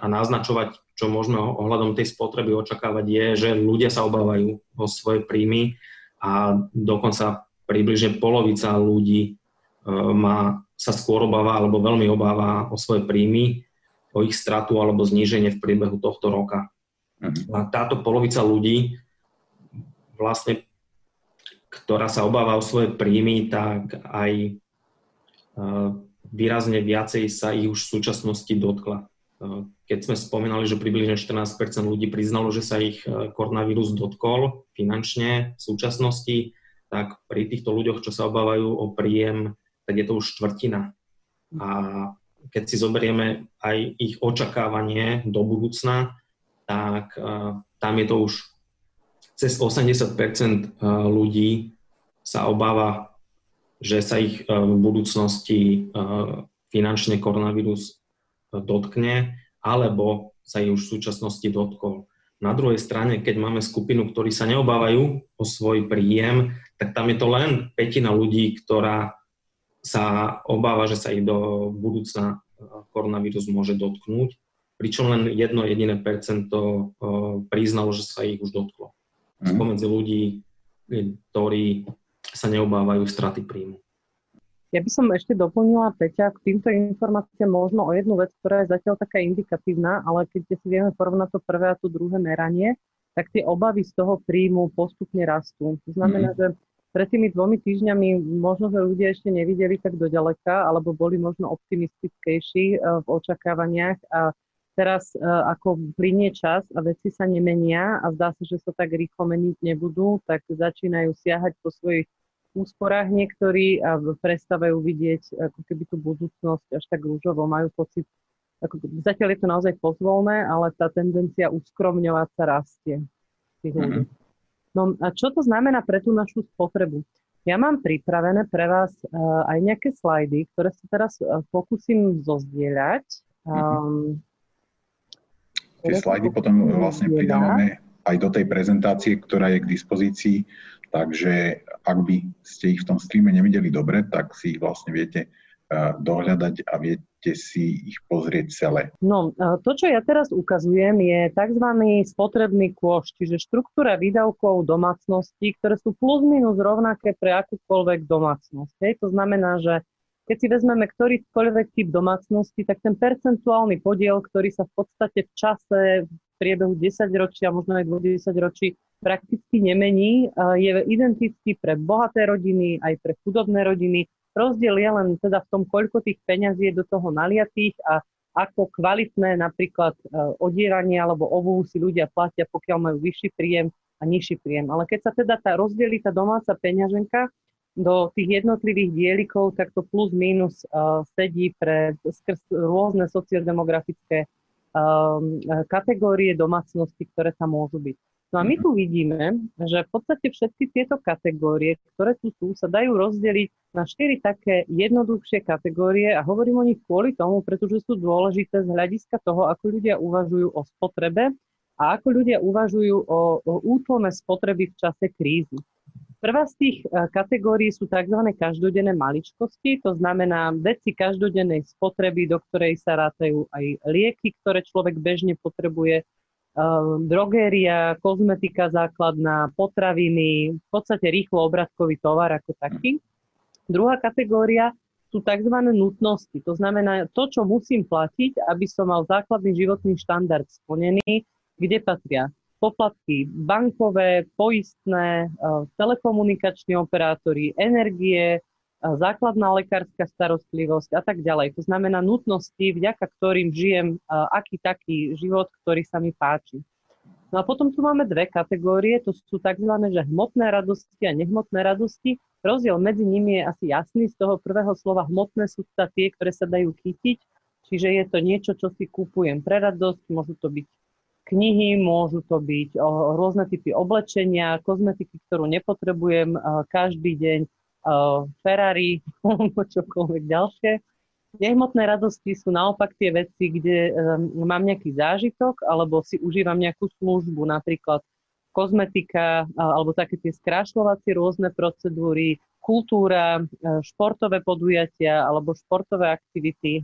a naznačovať, čo môžeme ohľadom tej spotreby očakávať, je, že ľudia sa obávajú o svoje príjmy a dokonca približne polovica ľudí má, sa skôr obáva alebo veľmi obáva o svoje príjmy, o ich stratu alebo zníženie v priebehu tohto roka. Mhm. A táto polovica ľudí vlastne, ktorá sa obáva o svoje príjmy, tak aj výrazne viacej sa ich už v súčasnosti dotkla. Keď sme spomínali, že približne 14% ľudí priznalo, že sa ich e, koronavírus dotkol finančne v súčasnosti, tak pri týchto ľuďoch, čo sa obávajú o príjem, tak je to už štvrtina. A keď si zoberieme aj ich očakávanie do budúcna, tak uh, tam je to už cez 80% ľudí sa obáva, že sa ich v budúcnosti finančne koronavírus dotkne, alebo sa ich už v súčasnosti dotkol. Na druhej strane, keď máme skupinu, ktorí sa neobávajú o svoj príjem, tak tam je to len petina ľudí, ktorá sa obáva, že sa ich do budúcna koronavírus môže dotknúť pričom len jedno jediné percento priznalo, že sa ich už dotklo. Mm. Spomedzi ľudí, ktorí sa neobávajú straty príjmu. Ja by som ešte doplnila, Peťa, k týmto informáciám možno o jednu vec, ktorá je zatiaľ taká indikatívna, ale keď si vieme porovnať to prvé a to druhé meranie, tak tie obavy z toho príjmu postupne rastú. To znamená, mm. že pred tými dvomi týždňami možno, že ľudia ešte nevideli tak doďaleka, alebo boli možno optimistickejší e, v očakávaniach a teraz uh, ako plinie čas a veci sa nemenia a zdá sa, že sa tak rýchlo meniť nebudú, tak začínajú siahať po svojich úsporách niektorí a prestávajú vidieť ako keby tú budúcnosť až tak rúžovo. Majú pocit, ako, zatiaľ je to naozaj pozvolné, ale tá tendencia uskromňovať sa rastie tých ľudí. No a čo to znamená pre tú našu spotrebu? Ja mám pripravené pre vás uh, aj nejaké slajdy, ktoré sa teraz uh, pokúsim zozdieľať. Um, Tie slajdy potom vlastne pridávame aj do tej prezentácie, ktorá je k dispozícii, takže ak by ste ich v tom streame nevideli dobre, tak si ich vlastne viete eh, dohľadať a viete si ich pozrieť celé. No, eh, to, čo ja teraz ukazujem, je tzv. spotrebný kôš, čiže štruktúra výdavkov domácností, ktoré sú plus minus rovnaké pre akúkoľvek domácnosť. Hej. To znamená, že keď si vezmeme ktorýkoľvek typ domácnosti, tak ten percentuálny podiel, ktorý sa v podstate v čase, v priebehu 10 ročia, možno aj 20 ročí, prakticky nemení, je identický pre bohaté rodiny, aj pre chudobné rodiny. Rozdiel je len teda v tom, koľko tých peňazí je do toho naliatých a ako kvalitné napríklad e, odieranie alebo ovu si ľudia platia, pokiaľ majú vyšší príjem a nižší príjem. Ale keď sa teda tá rozdelí tá domáca peňaženka, do tých jednotlivých dielikov takto plus minus uh, sedí pre skrz rôzne sociodemografické um, kategórie domácnosti, ktoré tam môžu byť. No a my tu vidíme, že v podstate všetky tieto kategórie, ktoré tu sú, sa dajú rozdeliť na štyri také jednoduchšie kategórie a hovorím o nich kvôli tomu, pretože sú dôležité z hľadiska toho, ako ľudia uvažujú o spotrebe a ako ľudia uvažujú o, o útlme spotreby v čase krízy. Prvá z tých eh, kategórií sú tzv. každodenné maličkosti, to znamená veci každodennej spotreby, do ktorej sa rátajú aj lieky, ktoré človek bežne potrebuje, eh, drogéria, kozmetika základná, potraviny, v podstate rýchlo obratkový tovar ako taký. Druhá kategória sú tzv. nutnosti, to znamená to, čo musím platiť, aby som mal základný životný štandard splnený, kde patria poplatky bankové, poistné, e, telekomunikační operátori, energie, základná lekárska starostlivosť a tak ďalej. To znamená nutnosti, vďaka ktorým žijem aký taký život, ktorý sa mi páči. No a potom tu máme dve kategórie, to sú tzv. Že hmotné radosti a nehmotné radosti. Rozdiel medzi nimi je asi jasný. Z toho prvého slova hmotné sú to tie, ktoré sa dajú chytiť, čiže je to niečo, čo si kúpujem pre radosť, môžu to byť knihy, môžu to byť rôzne typy oblečenia, kozmetiky, ktorú nepotrebujem každý deň, Ferrari, čokoľvek ďalšie. Nehmotné radosti sú naopak tie veci, kde mám nejaký zážitok alebo si užívam nejakú službu, napríklad kozmetika alebo také tie skrášľovacie rôzne procedúry, kultúra, športové podujatia alebo športové aktivity,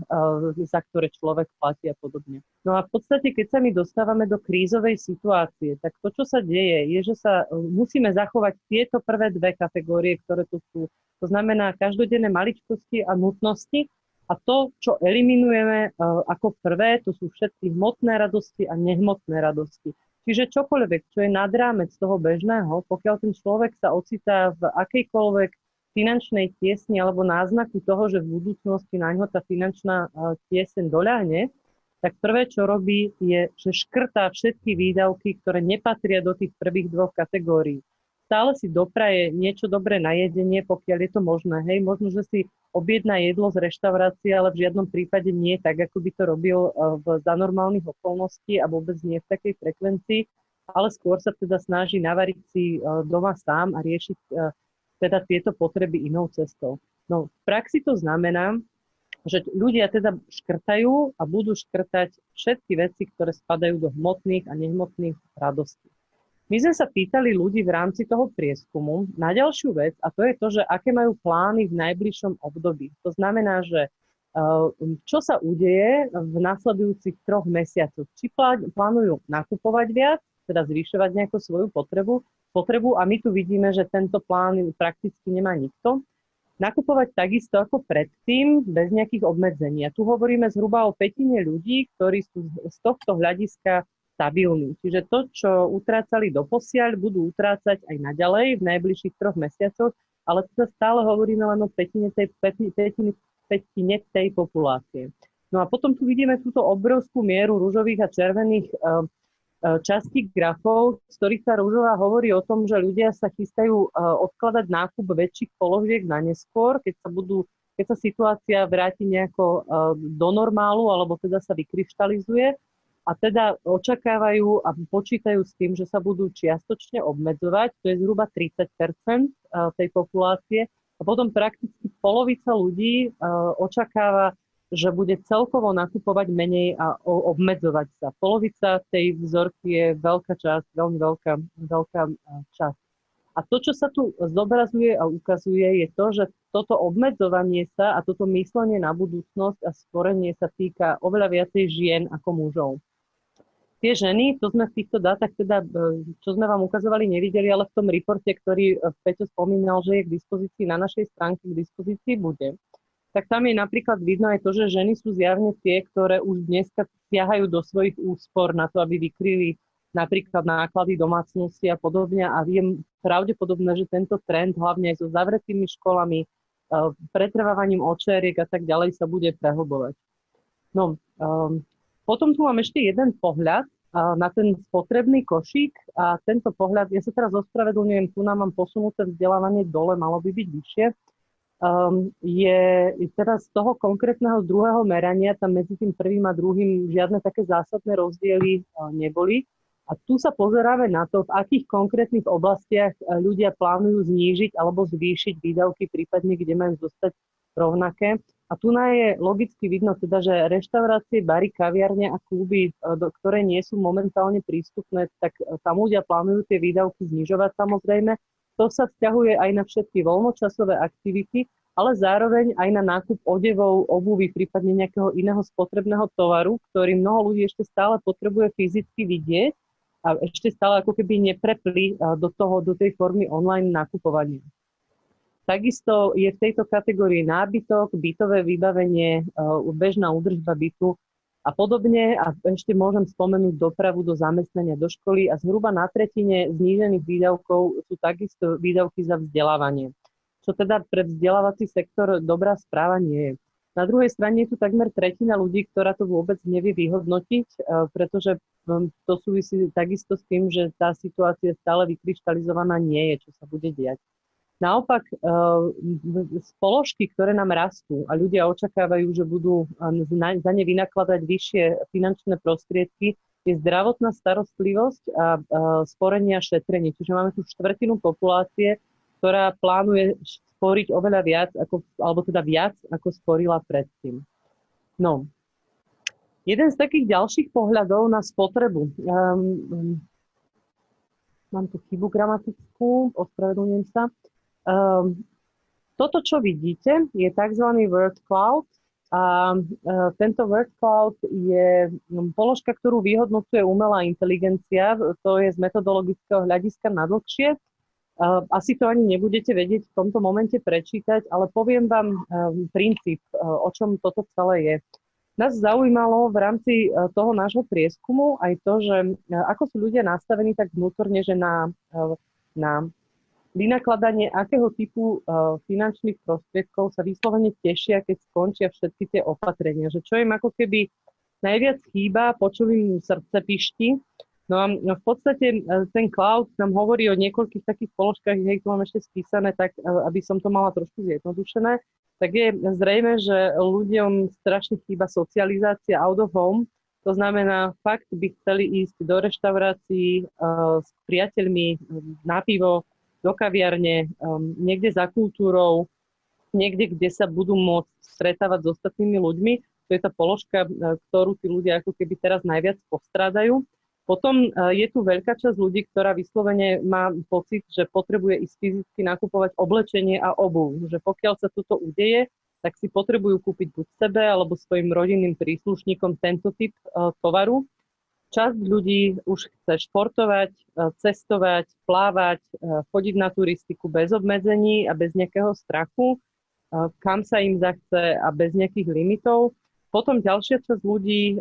za ktoré človek platí a podobne. No a v podstate, keď sa my dostávame do krízovej situácie, tak to, čo sa deje, je, že sa musíme zachovať tieto prvé dve kategórie, ktoré tu sú. To znamená každodenné maličkosti a nutnosti a to, čo eliminujeme ako prvé, to sú všetky hmotné radosti a nehmotné radosti. Čiže čokoľvek, čo je nad rámec toho bežného, pokiaľ ten človek sa ocitá v akejkoľvek finančnej tiesni alebo náznaku toho, že v budúcnosti na ňo tá finančná tieseň doľahne, tak prvé, čo robí, je, že škrtá všetky výdavky, ktoré nepatria do tých prvých dvoch kategórií stále si dopraje niečo dobré na jedenie, pokiaľ je to možné. Hej, možno, že si objedná jedlo z reštaurácie, ale v žiadnom prípade nie tak, ako by to robil eh, v, za normálnych okolností a vôbec nie v takej frekvencii, ale skôr sa teda snaží navariť si eh, doma sám a riešiť eh, teda tieto potreby inou cestou. No, v praxi to znamená, že ľudia teda škrtajú a budú škrtať všetky veci, ktoré spadajú do hmotných a nehmotných radostí. My sme sa pýtali ľudí v rámci toho prieskumu na ďalšiu vec a to je to, že aké majú plány v najbližšom období. To znamená, že uh, čo sa udeje v nasledujúcich troch mesiacoch. Či plánujú nakupovať viac, teda zvyšovať nejakú svoju potrebu, potrebu a my tu vidíme, že tento plán prakticky nemá nikto. Nakupovať takisto ako predtým, bez nejakých obmedzení. A tu hovoríme zhruba o petine ľudí, ktorí sú z tohto hľadiska stabilní. Čiže to, čo utrácali do posiaľ, budú utrácať aj naďalej v najbližších troch mesiacoch, ale teda stále hovoríme len o petine tej, petine, petine tej populácie. No a potom tu vidíme túto obrovskú mieru rúžových a červených uh, častí grafov, z ktorých tá rúžová hovorí o tom, že ľudia sa chystajú odkladať nákup väčších položiek na neskôr, keď sa budú keď sa situácia vráti nejako do normálu, alebo teda sa vykryštalizuje a teda očakávajú a počítajú s tým, že sa budú čiastočne obmedzovať, to je zhruba 30% tej populácie. A potom prakticky polovica ľudí očakáva, že bude celkovo nakupovať menej a obmedzovať sa. Polovica tej vzorky je veľká časť, veľmi veľká, veľká časť. A to, čo sa tu zobrazuje a ukazuje, je to, že toto obmedzovanie sa a toto myslenie na budúcnosť a stvorenie sa týka oveľa viacej žien ako mužov tie ženy, to sme v týchto dátach, teda, e, čo sme vám ukazovali, nevideli, ale v tom reporte, ktorý e, Peťo spomínal, že je k dispozícii na našej stránke, k dispozícii bude, tak tam je napríklad vidno aj to, že ženy sú zjavne tie, ktoré už dneska siahajú do svojich úspor na to, aby vykryli napríklad náklady domácnosti a podobne a je pravdepodobné, že tento trend, hlavne aj so zavretými školami, e, pretrvávaním očeriek a tak ďalej sa bude prehlbovať. No, um, potom tu mám ešte jeden pohľad, na ten spotrebný košík a tento pohľad, ja sa teraz ospravedlňujem, tu nám mám posunuté vzdelávanie dole, malo by byť vyššie, um, je teraz z toho konkrétneho druhého merania, tam medzi tým prvým a druhým žiadne také zásadné rozdiely uh, neboli. A tu sa pozeráme na to, v akých konkrétnych oblastiach uh, ľudia plánujú znížiť alebo zvýšiť výdavky, prípadne kde majú zostať rovnaké. A tu je logicky vidno teda, že reštaurácie, bary, kaviarne a kluby, e, ktoré nie sú momentálne prístupné, tak e, tam ľudia plánujú tie výdavky znižovať samozrejme. To sa vzťahuje aj na všetky voľnočasové aktivity, ale zároveň aj na nákup odevov, obuvy, prípadne nejakého iného spotrebného tovaru, ktorý mnoho ľudí ešte stále potrebuje fyzicky vidieť a ešte stále ako keby neprepli e, do, toho, do tej formy online nakupovania. Takisto je v tejto kategórii nábytok, bytové vybavenie, e, bežná údržba bytu a podobne. A ešte môžem spomenúť dopravu do zamestnania do školy a zhruba na tretine znížených výdavkov sú takisto výdavky za vzdelávanie. Čo teda pre vzdelávací sektor dobrá správa nie je. Na druhej strane je tu takmer tretina ľudí, ktorá to vôbec nevie vyhodnotiť, e, pretože to súvisí takisto s tým, že tá situácia stále vykryštalizovaná nie je, čo sa bude diať. Naopak, eh, spoložky, ktoré nám rastú a ľudia očakávajú, že budú eh, za ne vynakladať vyššie finančné prostriedky, je zdravotná starostlivosť a sporenie a šetrenie. Čiže máme tu štvrtinu populácie, ktorá plánuje sporiť oveľa viac, ako, alebo teda viac, ako sporila predtým. No, jeden z takých ďalších pohľadov na spotrebu. Um, mám tu chybu gramatickú, ospravedlňujem sa. Um, toto, čo vidíte, je tzv. word cloud a uh, tento word cloud je položka, ktorú vyhodnocuje umelá inteligencia, to je z metodologického hľadiska nadlhšie. Uh, asi to ani nebudete vedieť v tomto momente prečítať, ale poviem vám um, princíp, uh, o čom toto celé je. Nás zaujímalo v rámci e, toho nášho prieskumu aj to, že e, ako sú ľudia nastavení tak vnútorne, že na, e, na vynakladanie akého typu finančných prostriedkov sa vyslovene tešia, keď skončia všetky tie opatrenia. Že čo im ako keby najviac chýba, počuli im srdce pišti. No a v podstate ten cloud nám hovorí o niekoľkých takých položkách, hej, tu mám ešte spísané, tak aby som to mala trošku zjednodušené tak je zrejme, že ľuďom strašne chýba socializácia out of home. To znamená, fakt by chceli ísť do reštaurácií uh, s priateľmi na pivo, do kaviarne, um, niekde za kultúrou, niekde, kde sa budú môcť stretávať s ostatnými ľuďmi. To je tá položka, ktorú tí ľudia ako keby teraz najviac postrádajú. Potom e, je tu veľká časť ľudí, ktorá vyslovene má pocit, že potrebuje ísť fyzicky nakupovať oblečenie a obu. Že pokiaľ sa toto udeje, tak si potrebujú kúpiť buď sebe alebo svojim rodinným príslušníkom tento typ uh, tovaru. Časť ľudí už chce športovať, uh, cestovať, plávať, uh, chodiť na turistiku bez obmedzení a bez nejakého strachu, kam sa im zachce a bez nejakých limitov. Potom ďalšia časť ľudí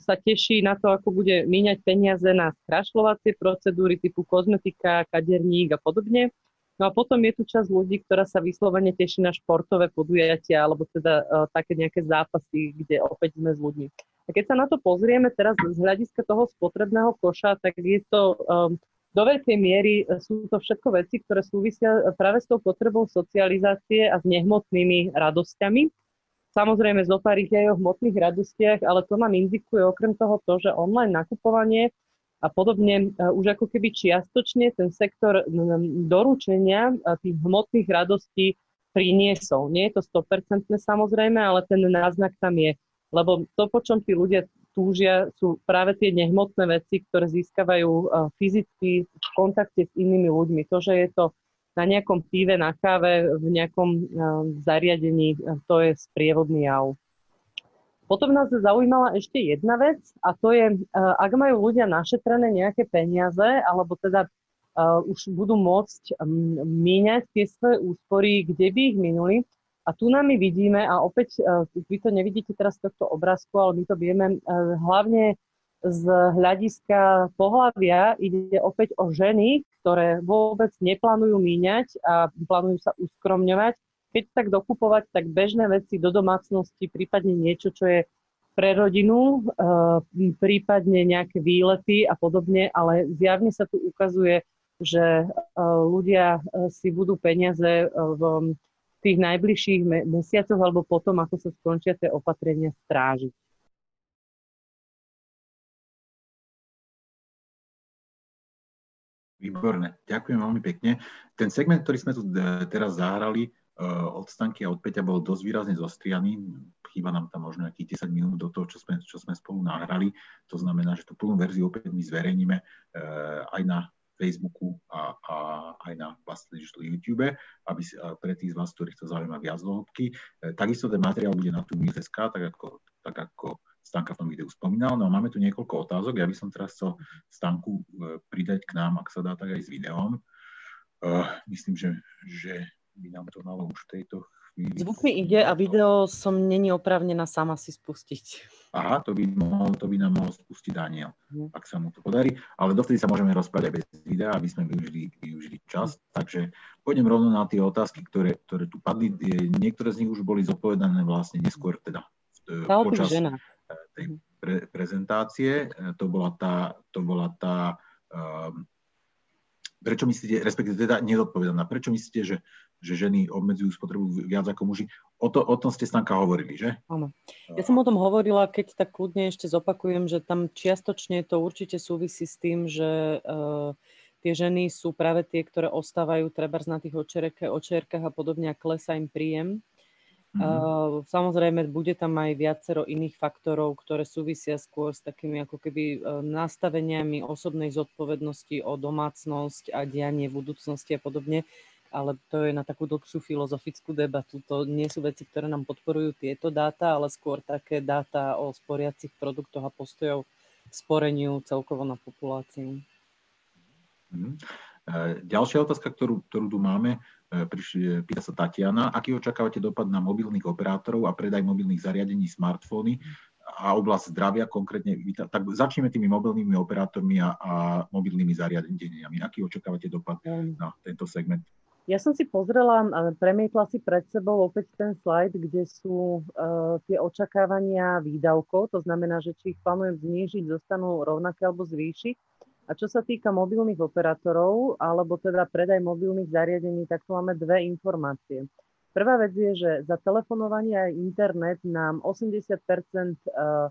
sa teší na to, ako bude míňať peniaze na skrašľovacie procedúry typu kozmetika, kaderník a podobne. No a potom je tu časť ľudí, ktorá sa vyslovene teší na športové podujatia alebo teda také nejaké zápasy, kde opäť sme s ľuďmi. A keď sa na to pozrieme teraz z hľadiska toho spotrebného koša, tak je to um, do veľkej miery sú to všetko veci, ktoré súvisia práve s tou potrebou socializácie a s nehmotnými radosťami. Samozrejme, zo pár ich aj o hmotných radostiach, ale to nám indikuje okrem toho to, že online nakupovanie a podobne e, už ako keby čiastočne ten sektor doručenia e, tých hmotných radostí priniesol. Nie je to 100% samozrejme, ale ten náznak tam je. Lebo to, po čom tí ľudia túžia, sú práve tie nehmotné veci, ktoré získavajú e, fyzicky v kontakte s inými ľuďmi. To, že je to na nejakom pive, na káve, v nejakom uh, zariadení, to je sprievodný jav. Potom nás zaujímala ešte jedna vec a to je, ak majú ľudia našetrené nejaké peniaze, alebo teda už budú môcť um, míňať tie svoje úspory, kde by ich minuli. A tu nami vidíme, a opäť vy to nevidíte teraz z tohto obrázku, ale my to vieme, hlavne z hľadiska pohľavia ide opäť o ženy, ktoré vôbec neplánujú míňať a plánujú sa uskromňovať. Keď tak dokupovať, tak bežné veci do domácnosti, prípadne niečo, čo je pre rodinu, eh, prípadne nejaké výlety a podobne, ale zjavne sa tu ukazuje, že ľudia si budú peniaze v tých najbližších mesiacoch alebo potom, ako sa skončia tie opatrenia, strážiť. Výborné, ďakujem veľmi pekne. Ten segment, ktorý sme tu e, teraz zahrali e, od Stanky a od Peťa, bol dosť výrazne zostrianý. Chýba nám tam možno nejakých 10 minút do toho, čo sme, čo sme spolu nahrali. To znamená, že tú plnú verziu opäť my zverejníme e, aj na Facebooku a, a aj na vlastne YouTube, aby si, pre tých z vás, ktorých to zaujíma viac do hĺbky. Takisto ten materiál bude na tú tak ako, tak ako Stanka v tom videu spomínal. No a máme tu niekoľko otázok. Ja by som teraz chcel Stanku e, pridať k nám, ak sa dá, tak aj s videom. Uh, myslím, že, že by nám to malo už v tejto chvíli... Zvuk mi ide a video som není oprávnená sama si spustiť. Aha, to by, mohol, to by nám mohol spustiť Daniel, mm. ak sa mu to podarí. Ale dovtedy sa môžeme rozprávať aj bez videa, aby sme využili, využili čas. Mm. Takže pôjdem rovno na tie otázky, ktoré, ktoré tu padli. Niektoré z nich už boli zodpovedané vlastne neskôr teda Tá počas, žena tej mhm. pre, prezentácie. E, to bola tá, to bola tá um, prečo myslíte, respektíve teda nedodpovedaná, prečo myslíte, že, že ženy obmedzujú spotrebu viac ako muži? O, to, o tom ste Stanka hovorili, že? Áno. Ja som o tom hovorila, keď tak kľudne ešte zopakujem, že tam čiastočne to určite súvisí s tým, že uh, tie ženy sú práve tie, ktoré ostávajú treba na tých očerkách a podobne a klesá im príjem Uh, samozrejme, bude tam aj viacero iných faktorov, ktoré súvisia skôr s takými ako keby uh, nastaveniami osobnej zodpovednosti o domácnosť a dianie v budúcnosti a podobne, ale to je na takú dlhšiu filozofickú debatu. To nie sú veci, ktoré nám podporujú tieto dáta, ale skôr také dáta o sporiacich produktoch a postojov sporeniu celkovo na populáciu. Mm-hmm. Ďalšia otázka, ktorú, ktorú tu máme, E, prišli, pýta sa Tatiana, aký očakávate dopad na mobilných operátorov a predaj mobilných zariadení, smartfóny a oblasť zdravia konkrétne, tak začneme tými mobilnými operátormi a, a mobilnými zariadeniami. Aký očakávate dopad na tento segment? Ja som si pozrela, premietla si pred sebou opäť ten slajd, kde sú uh, tie očakávania výdavkov, to znamená, že či ich plánujem znížiť, zostanú rovnaké alebo zvýšiť. A čo sa týka mobilných operátorov, alebo teda predaj mobilných zariadení, tak tu máme dve informácie. Prvá vec je, že za telefonovanie a internet nám 80 eh,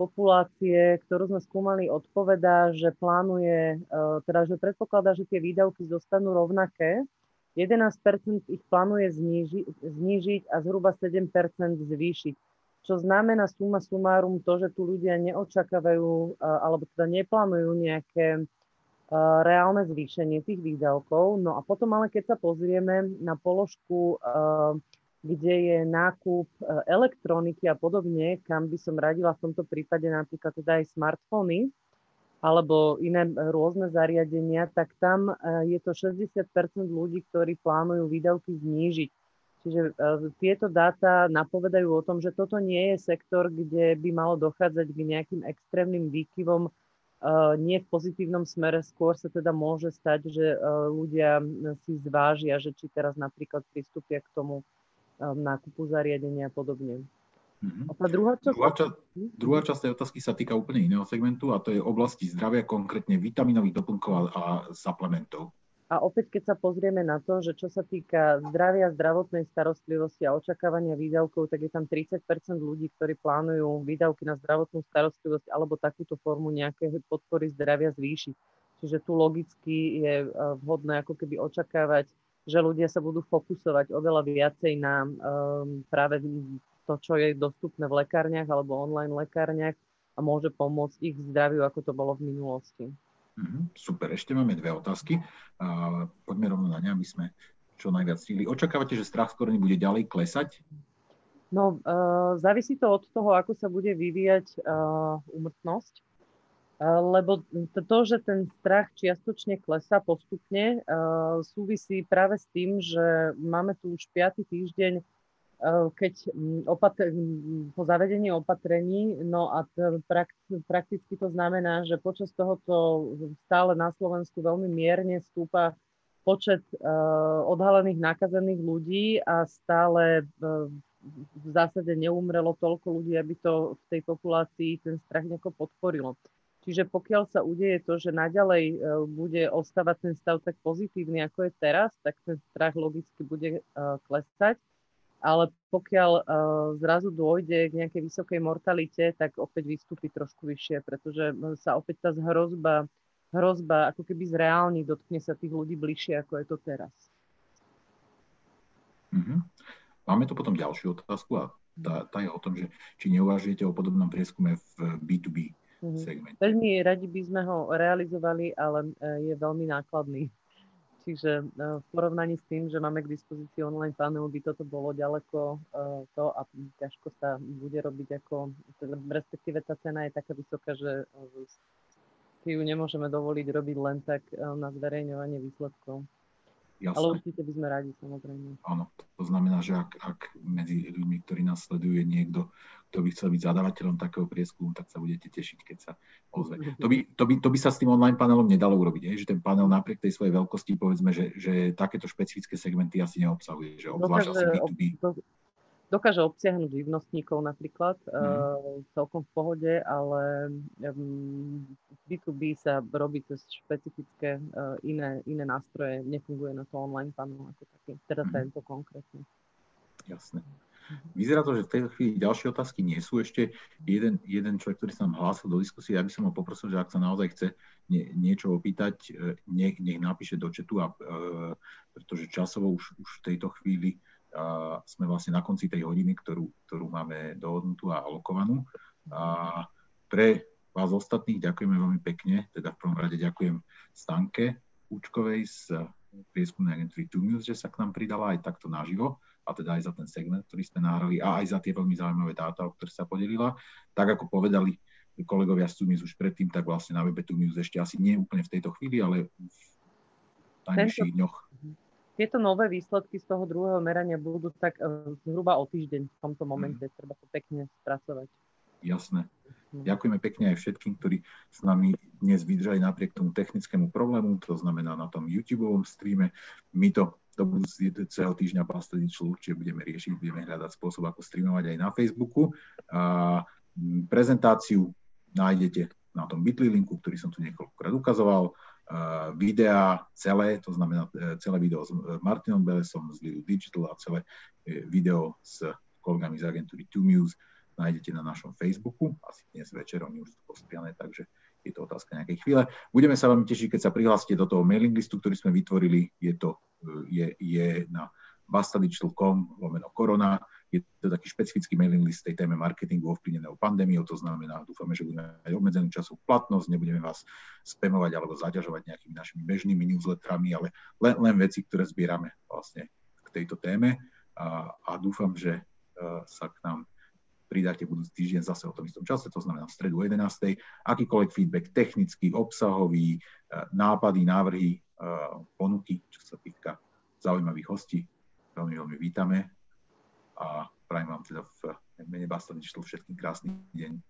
populácie, ktorú sme skúmali, odpovedá, že plánuje, eh, teda že predpokladá, že tie výdavky zostanú rovnaké. 11% ich plánuje zníži, znížiť a zhruba 7% zvýšiť čo znamená suma sumárum to, že tu ľudia neočakávajú alebo teda neplánujú nejaké reálne zvýšenie tých výdavkov. No a potom ale keď sa pozrieme na položku, kde je nákup elektroniky a podobne, kam by som radila v tomto prípade napríklad teda aj smartfóny, alebo iné rôzne zariadenia, tak tam je to 60% ľudí, ktorí plánujú výdavky znížiť. Čiže uh, tieto dáta napovedajú o tom, že toto nie je sektor, kde by malo dochádzať k nejakým extrémnym výkyvom, nie v pozitívnom smere, skôr sa teda môže stať, že ľudia si zvážia, že či teraz napríklad pristúpia k tomu nákupu zariadenia a podobne. Mm-hmm. A druhá časť... Druhá, ča- druhá časť tej otázky sa týka úplne iného segmentu a to je oblasti zdravia, konkrétne vitaminových doplnkov a, a suplementov. A opäť, keď sa pozrieme na to, že čo sa týka zdravia, zdravotnej starostlivosti a očakávania výdavkov, tak je tam 30% ľudí, ktorí plánujú výdavky na zdravotnú starostlivosť alebo takúto formu nejakej podpory zdravia zvýšiť. Čiže tu logicky je e, vhodné ako keby očakávať, že ľudia sa budú fokusovať oveľa viacej na um, práve to, čo je dostupné v lekárniach alebo online lekárniach a môže pomôcť ich zdraviu, ako to bolo v minulosti. Mhm, super, ešte máme dve otázky. Poďme rovno na ne, aby sme čo najviac stihli. Očakávate, že strach z bude ďalej klesať? No, uh, závisí to od toho, ako sa bude vyvíjať uh, umrtnosť. Uh, lebo to, že ten strach čiastočne klesá postupne, uh, súvisí práve s tým, že máme tu už 5. týždeň keď mm, opatr- mm, po zavedení opatrení, no a prakticky to znamená, že počas tohoto stále na Slovensku veľmi mierne stúpa počet uh, odhalených nakazených ľudí a stále uh, v zásade neumrelo toľko ľudí, aby to v tej populácii ten strach nejako podporilo. Čiže pokiaľ sa udeje to, že naďalej bude ostávať ten stav tak pozitívny, ako je teraz, tak ten strach logicky bude klesať ale pokiaľ uh, zrazu dôjde k nejakej vysokej mortalite, tak opäť vystúpi trošku vyššie, pretože sa opäť tá hrozba, hrozba ako keby zreálni, dotkne sa tých ľudí bližšie, ako je to teraz. Mm-hmm. Máme tu potom ďalšiu otázku a tá, tá je o tom, že či neuvažujete o podobnom prieskume v B2B mm-hmm. segmente. Veľmi radi by sme ho realizovali, ale e, je veľmi nákladný. Čiže e, v porovnaní s tým, že máme k dispozícii online panel, by toto bolo ďaleko e, to a ťažko sa bude robiť ako, respektíve tá cena je taká vysoká, že e, si ju nemôžeme dovoliť robiť len tak na zverejňovanie výsledkov. Jasne. Ale určite by sme radi, samozrejme. Áno, to znamená, že ak, ak medzi ľuďmi, ktorí nás sledujú, je niekto, kto by chcel byť zadávateľom takého prieskumu, tak sa budete tešiť, keď sa ozve. To by, to by, to by sa s tým online panelom nedalo urobiť, je? že ten panel napriek tej svojej veľkosti, povedzme, že, že takéto špecifické segmenty asi neobsahuje, že obzvlášť asi B2B dokáže obsiahnuť živnostníkov napríklad mm. celkom v pohode, ale um, B2B sa robí cez špecifické uh, iné, iné nástroje, nefunguje na to online panel ako taký, teda mm. tento konkrétne. Jasné. Vyzerá to, že v tejto chvíli ďalšie otázky nie sú. Ešte jeden, jeden človek, ktorý sa nám hlásil do diskusie, ja by som ho poprosil, že ak sa naozaj chce nie, niečo opýtať, nech, nech napíše do četu, a, e, pretože časovo už, už v tejto chvíli sme vlastne na konci tej hodiny, ktorú, ktorú máme dohodnutú a alokovanú. A pre vás ostatných ďakujeme veľmi pekne, teda v prvom rade ďakujem Stanke Učkovej z prieskumnej agentúry Two News, že sa k nám pridala aj takto naživo a teda aj za ten segment, ktorý sme nahrali a aj za tie veľmi zaujímavé dáta, o ktoré sa podelila. Tak ako povedali kolegovia z Tumius už predtým, tak vlastne na webe Tumius ešte asi nie úplne v tejto chvíli, ale v najbližších dňoch. Tieto nové výsledky z toho druhého merania budú tak uh, zhruba o týždeň v tomto momente. Mm. Treba to pekne spracovať. Jasné. Mm. Ďakujeme pekne aj všetkým, ktorí s nami dnes vydržali napriek tomu technickému problému, to znamená na tom YouTube streame. My to do budúceho týždňa Pastodičlu určite budeme riešiť, budeme hľadať spôsob, ako streamovať aj na Facebooku. A prezentáciu nájdete na tom bitly linku, ktorý som tu niekoľkokrát ukazoval. Videá celé, to znamená e, celé video s e, Martinom Belesom z Lidu Digital a celé e, video s kolegami z agentúry Two News nájdete na našom Facebooku. Asi dnes večer, oni už sú postriané, takže je to otázka nejakej chvíle. Budeme sa veľmi tešiť, keď sa prihlásite do toho mailing listu, ktorý sme vytvorili. Je to je, je na bastadigital.com lomeno korona. Je to taký špecifický mailing list tej téme marketingu ovplyvneného pandémiou, to znamená, dúfame, že budeme mať obmedzenú časovú platnosť, nebudeme vás spamovať alebo zaťažovať nejakými našimi bežnými newsletterami, ale len, len veci, ktoré zbierame vlastne k tejto téme a, a dúfam, že uh, sa k nám pridáte budúci týždeň zase o tom istom čase, to znamená v stredu 11. Akýkoľvek feedback technický, obsahový, uh, nápady, návrhy, uh, ponuky, čo sa týka zaujímavých hostí, veľmi, veľmi vítame a prajem vám teda v mene Basta všetkým krásny deň.